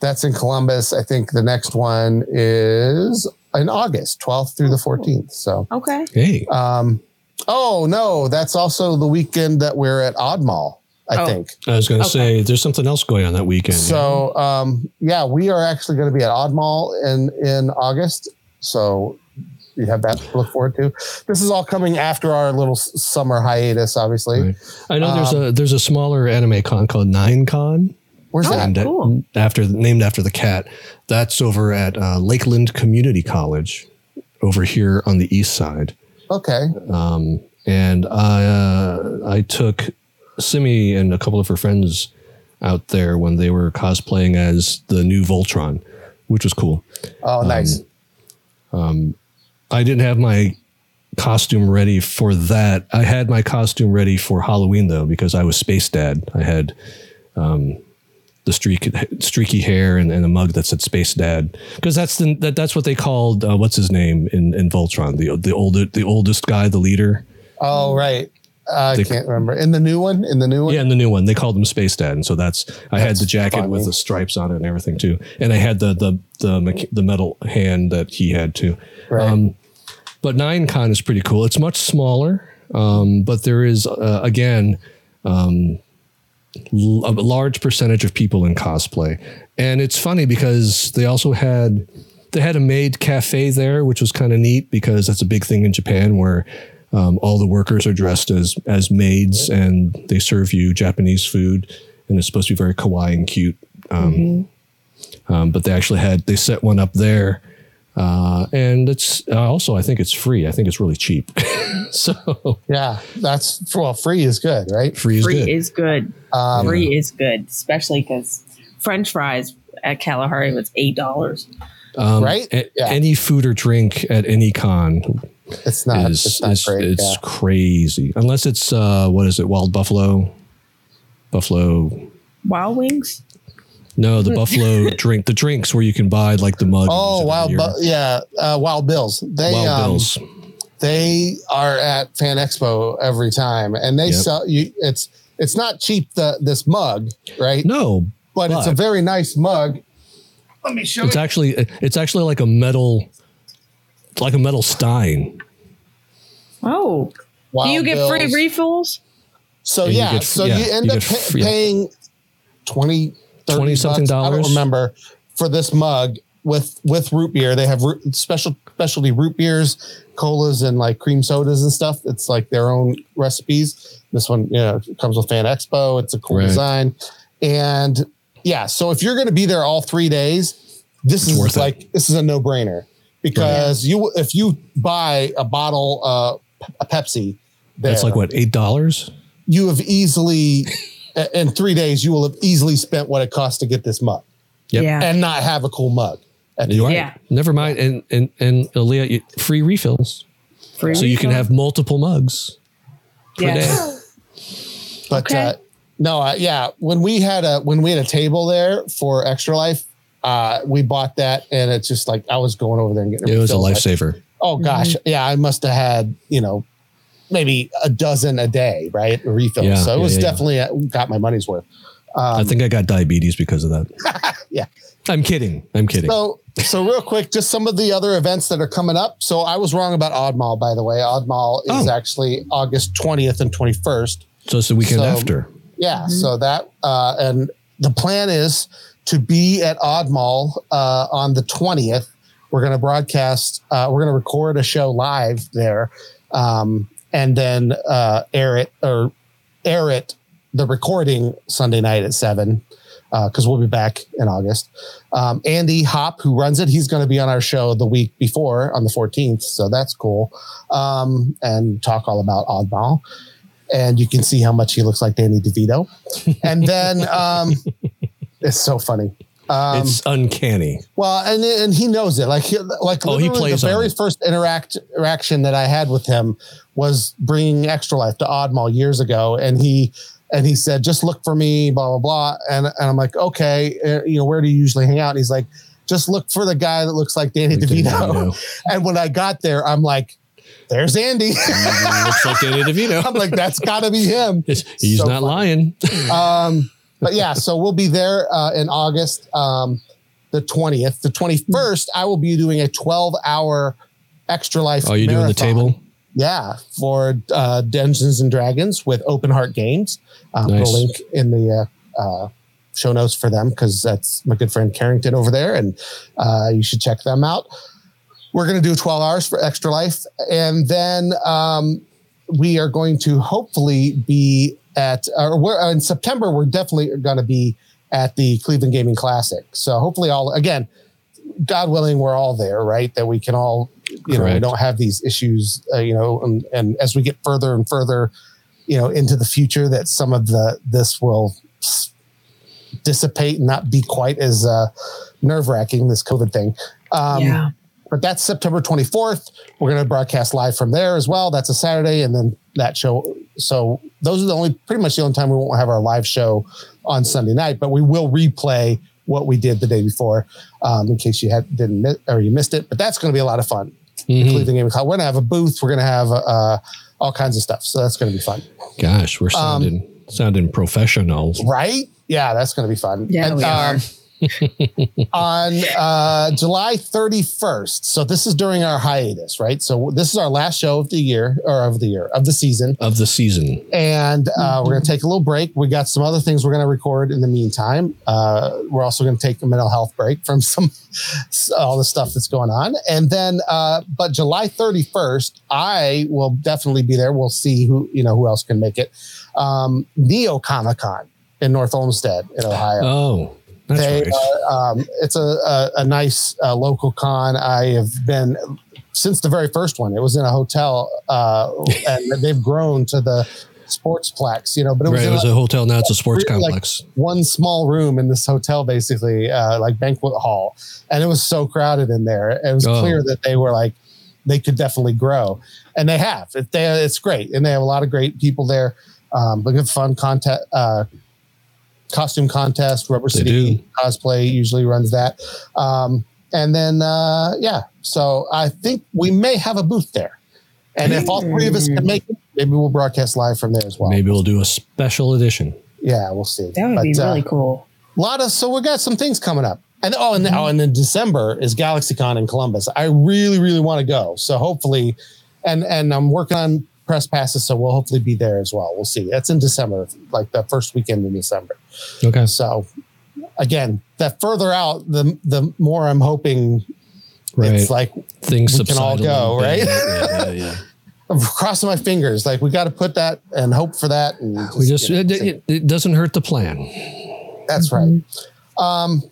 that's in Columbus. I think the next one is in August, 12th through the 14th. So, okay. Hey, um, oh no, that's also the weekend that we're at Oddmall, I Oh. think. I was going to Okay. say there's something else going on that weekend. So, um, yeah, we are actually going to be at Oddmall in in August. So you have that to look forward to. This is all coming after our little summer hiatus, obviously. Right. I know there's Um, a there's a smaller anime con called Nine Con. Where's Oh, that? named cool. after named after the cat. That's over at uh, Lakeland Community College, over here on the east side. Okay. Um, and I uh, I took Simi and a couple of her friends out there when they were cosplaying as the new Voltron, which was cool. Oh, nice. I didn't have my costume ready for that. I had my costume ready for Halloween though because I was Space Dad. I had um, the streak, streaky hair and, and a mug that said Space Dad because that's the that, that's what they called uh, what's his name in, in Voltron the the older the oldest guy the leader. oh, right. I They- can't remember. In the new one? In the new one? Yeah, in the new one they called him Space Dad, and so that's I had the jacket with the stripes on it and everything too, and I had the the the the metal hand that he had too. Right. Um, but Nine Con is pretty cool. It's much smaller, um, but there is uh, again um, l- a large percentage of people in cosplay, and it's funny because they also had they had a maid cafe there, which was kind of neat because that's a big thing in Japan where. Um, all the workers are dressed as as maids, and they serve you Japanese food, and it's supposed to be very kawaii and cute. Um, um, but they actually had they set one up there, uh, and it's uh, also I think it's free. I think it's really cheap. so Yeah. That's, well, free is good, right? free is Free good. is good. Um, Free is good, especially because French fries at Kalahari was eight dollars. Um, Right? a- Yeah. Any food or drink at any con It's not, is it's not is- great. it's yeah. crazy. Unless it's uh, what is it? Wild buffalo, buffalo. Wild wings. No, the buffalo drink. The drinks where you can buy like the mug. Oh, Wild. Bu- yeah. Uh, Wild Bills. They, Wild um, bills. they are at Fan Expo every time and they Yep. sell you, it's, it's not cheap, the, this mug, right? No, but, it's a very nice mug. Let me show it's you. actually it's actually like a metal, like a metal stein. Oh, do you get free refills? So And you yeah, get- so yeah, you end you up get pa- free- paying 20, 30 20 something bucks, I dollars? don't remember for this mug with with root beer. They have root, special specialty root beers, colas, and like cream sodas and stuff. It's like their own recipes. This one, you know, comes with Fan Expo. It's a cool Right. design, and yeah. So if you're going to be there all three days, this It's worth is it. like this is a no brainer because you if you buy a bottle uh, a Pepsi. That's like what eight dollars. you have easily in three days you will have easily spent what it costs to get this mug Yep. Yeah. and not have a cool mug You are. Yeah. Never mind. And and and Leah, you- free refills, Free so you can have multiple mugs. per Yes. day. But Okay. uh, no, uh, yeah, when we had a when we had a table there for Extra Life, uh, we bought that, and it's just like I was going over there and getting. It was a refilled. lifesaver. Oh gosh, yeah, I must have had you know maybe a dozen a day, right? Refills. Yeah, so it yeah, was yeah, yeah. definitely uh, got my money's worth. I think I got diabetes because of that. Yeah. I'm kidding. I'm kidding. So, so real quick, just some of the other events that are coming up. So I was wrong about Oddmall, by the way. Oddmall is Oh. actually August 20th and 21st. So it's the weekend So- after. Yeah. So that, uh, and the plan is to be at Oddmall uh, on the 20th. We're going to broadcast, uh, we're going to record a show live there um, and then uh, air it or air it, the recording Sunday night at seven because we'll be back in August. Um, Andy Hopp, who runs it, he's going to be on our show the week before on the 14th. So that's cool. Um, and talk all about Oddmall. And you can see how much he looks like Danny DeVito. And then um, it's so funny. Um, it's uncanny. well, and and he knows it. Like he, like Oh, he plays the very first interact interaction that I had with him was bringing Extra Life to Oddmall years ago, and he and he said, "Just look for me," blah blah blah, and and I'm like, okay, uh, you know, where do you usually hang out? And he's like, just look for the guy that looks like Danny DeVito. DeVito. and when I got there, I'm like, there's Andy. Looks like Danny DeVito. I'm like, that's got to be him. He's he's So not funny. lying. Um, but yeah, so we'll be there uh, in August, um, the 20th. The 21st, I will be doing a 12 hour extra life. Are you doing the table? Yeah, for uh, Dungeons and Dragons with Open Heart Games. Um, Nice. A link in the uh, uh, show notes for them because that's my good friend Carrington over there, and uh, you should check them out. We're going to do 12 hours for Extra Life, and then um, we are going to hopefully be at, or we're, in September, we're definitely going to be at the Cleveland Gaming Classic. So hopefully, all again, God willing, we're all there, right? That we can all, you know, we don't have these issues, uh, you know, and, and as we get further and further, you know, into the future, that some of the this will dissipate and not be quite as uh, nerve wracking. This COVID thing. Um, yeah. but that's September 24th. We're going to broadcast live from there as well. That's a Saturday, and then that show. So those are the only, pretty much the only time we won't have our live show on Sunday night. But we will replay what we did the day before, um, in case you had didn't miss, or you missed it. But that's going to be a lot of fun. Mhm. Cleveland Gaming Club. We're going to have a booth. We're going to have uh, all kinds of stuff. So that's going to be fun, Gosh, Um, we're sounding sounding professionals. right? Yeah, that's going to be fun. Yeah, we are. on uh, July 31st. So this is during our hiatus, right? So this is our last show of the year or of the year of the season. Of the season. And uh, we're going to take a little break. We got some other things we're going to record in the meantime. Uh, we're also going to take a mental health break from some all the stuff that's going on. And then, uh, but July 31st, I will definitely be there. We'll see who, you know, who else can make it. Um, Neo Comic Con in North Olmsted in Ohio Oh, that's they right. are, um, it's a, a, a nice uh, local con. I have been since the very first one. It was in a hotel, uh, and they've grown to the sportsplex. You know, but it was right. It was a- a hotel. Now it's a sports really, like, complex. one small room in this hotel, basically uh, like banquet hall, and it was so crowded in there. It was Oh. clear that they were like they could definitely grow, and they have. It, they, it's great, and they have a lot of great people there. Um, but good fun content, uh, costume contest. Rubber They City do. cosplay usually runs that, um, and then uh, yeah. So I think we may have a booth there, and if all three of us can make it, maybe we'll broadcast live from there as well. Maybe we'll do a special edition. Yeah, we'll see. That would be But, uh, really cool. a lot of so we've got some things coming up and oh and, oh, and in december is galaxycon in columbus i really really want to go so hopefully and and i'm working on press passes so we'll hopefully be there as well we'll see that's in december like the first weekend in december Okay. so again that further out the the more i'm hoping Right. it's like Things we can all go, right? Yeah, yeah, yeah. I'm crossing my fingers like we got to put that and hope for that and we just it, it, it doesn't hurt the plan. That's right. Um,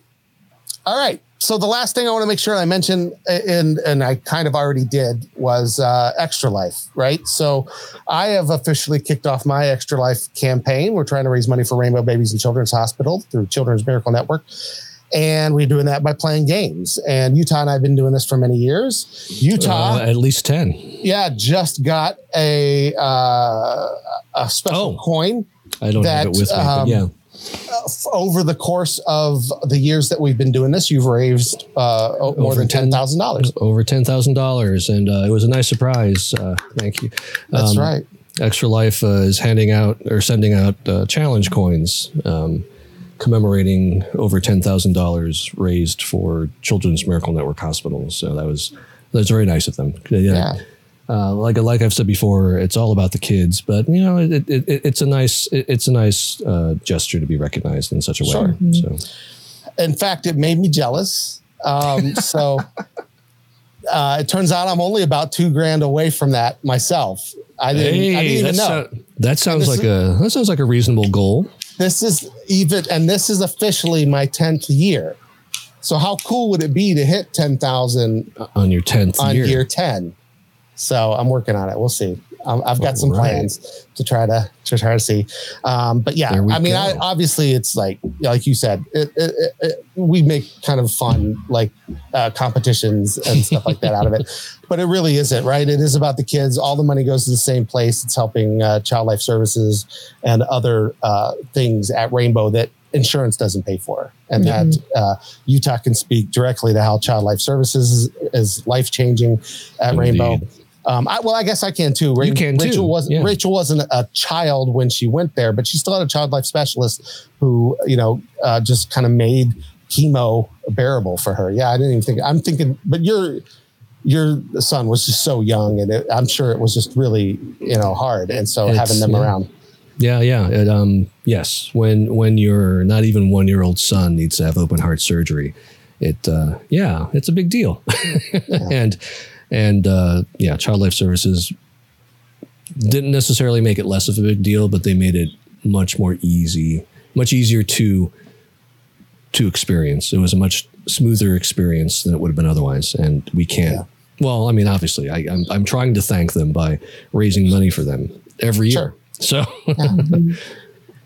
all right. So the last thing I want to make sure I mention, and and I kind of already did, was uh, Extra Life. Right. So I have officially kicked off my Extra Life campaign. We're trying to raise money for Rainbow Babies and Children's Hospital through Children's Miracle Network. And we're doing that by playing games. And Utah and I have been doing this for many years. Utah, Uh, at least 10. yeah, just got a uh, a special Oh. coin I don't have it with me, but um, yeah. F- over the course of the years that we've been doing this. You've raised uh, more Over than ten thousand dollars. Over $10,000. And uh, it was a nice surprise. Uh, thank you. That's Um, right. Extra Life uh, is handing out or sending out uh, challenge coins um, commemorating over $10,000 raised for Children's Miracle Network hospitals. So that was that was very nice of them. Yeah. Yeah. Uh, like like I've said before, it's all about the kids, but you know, it, it, it, it's a nice it, it's a nice uh, gesture to be recognized in such a way. Sure. So In fact, it made me jealous. Um, so uh, it turns out I'm only about two grand away from that myself. I didn't, I didn't even know. uh, that sounds like is- a that sounds like a reasonable goal. this is even, and this is officially my 10th year. So how cool would it be to hit 10,000 on your 10th on year. year 10? So I'm working on it. We'll see. Um, I've got some All right. plans to try to to try to see. Um, but yeah, I mean, I, obviously, it's like like you said, it, it, it, we make kind of fun like uh, competitions and stuff like that out of it. But it really isn't, right? It is about the kids. All the money goes to the same place. It's helping uh, Child Life Services and other uh, things at Rainbow that insurance doesn't pay for, and that uh, Utah can speak directly to how Child Life Services is, is life changing at Indeed. Rainbow. Um, I, well, I guess I can too. Ra- You can Rachel too, wasn't yeah. Rachel wasn't a child when she went there, but she still had a child life specialist who, you know, uh, just kind of made chemo bearable for her. Yeah, I didn't even think. I'm thinking, but your your son was just so young, and it, I'm sure it was just really, you know, hard. And so It's- having them yeah. around, Yeah, yeah. It, um, yes, when when your not even one year old son needs to have open heart surgery, it uh, yeah, it's a big deal. and and uh, yeah, Child Life Services didn't necessarily make it less of a big deal, but they made it much more easy, much easier to to experience. It was a much smoother experience than it would have been otherwise, and we can't. Well, I mean, obviously, I, I'm I'm trying to thank them by raising money for them every year. So.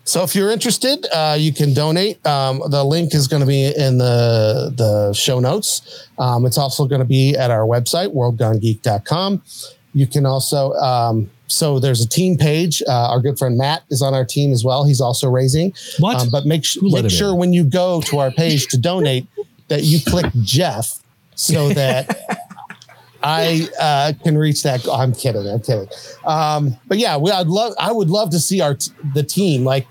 So if you're interested, uh, you can donate. Um, the link is going to be in the the show notes. Um, it's also going to be at our website, worldgonegeek.com. You can also um, so there's a team page. Uh, our good friend Matt is on our team as well. He's also raising. What? Um, but make, sh- make sure when you go to our page to donate that you click Jeff so that I uh, can reach that. goal. I'm kidding. I'm kidding. Um, but yeah, we, I'd love. I would love to see our t- the team like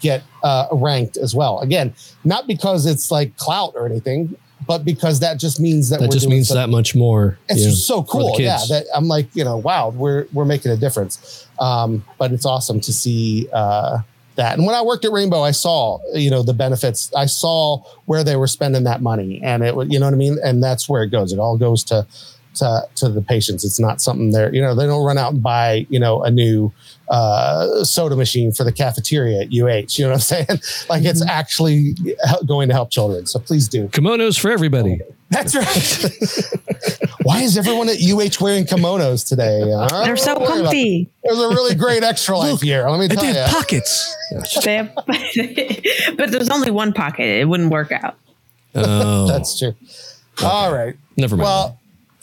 get uh, ranked as well. Again, not because it's like clout or anything, but because that just means that that we're just means that much more. it's so cool. Yeah, that I'm like, you know, wow, we're we're making a difference. Um, but it's awesome to see uh, that. And when I worked at Rainbow, I saw, you know, the benefits. I saw where they were spending that money, and it, was, you know what I mean. And that's where it goes. It all goes to to to the patients. It's not something they're, you know, they don't run out and buy, you know, a new uh, soda machine for the cafeteria at UH. You know what I'm saying? like it's Mm-hmm. actually going to help children. So please do. kimonos for everybody. That's right. Why is everyone at UH wearing kimonos today? They're so don't worry about comfy. it. There's a really great extra life here. Let me tell you. pockets. They have- but there's only one pocket. It wouldn't work out. Oh, That's true. All right. never mind. Well,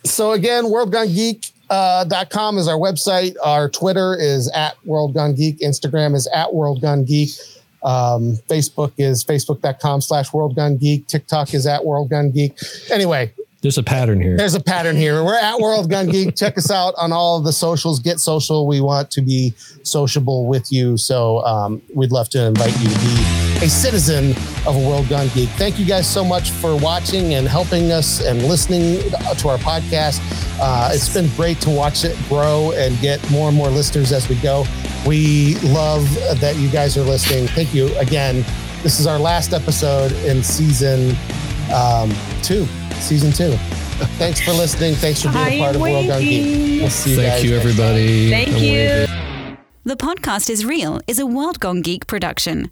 so again, worldgonegeek.com uh, dot com is our website. Our Twitter is at worldgonegeek. Instagram is at worldgonegeek. Um, Facebook is facebook.com slash worldgonegeek. TikTok is at worldgonegeek. Anyway, There's a pattern here. There's a pattern here. We're at World Gone Geek. Check us out on all of the socials. Get social. We want to be sociable with you. So um, we'd love to invite you to be a citizen of a World Gone Geek. Thank you guys so much for watching and helping us and listening to our podcast. Uh, it's been great to watch it grow and get more and more listeners as we go. We love that you guys are listening. Thank you again. This is our last episode in season um, two. Season two. Thanks for listening. Thanks for being a part am of World Gone Geek. We'll see you guys. Thank guys you, next time. everybody. Thank I'm you. waving. The podcast is real is a World Gone Geek production.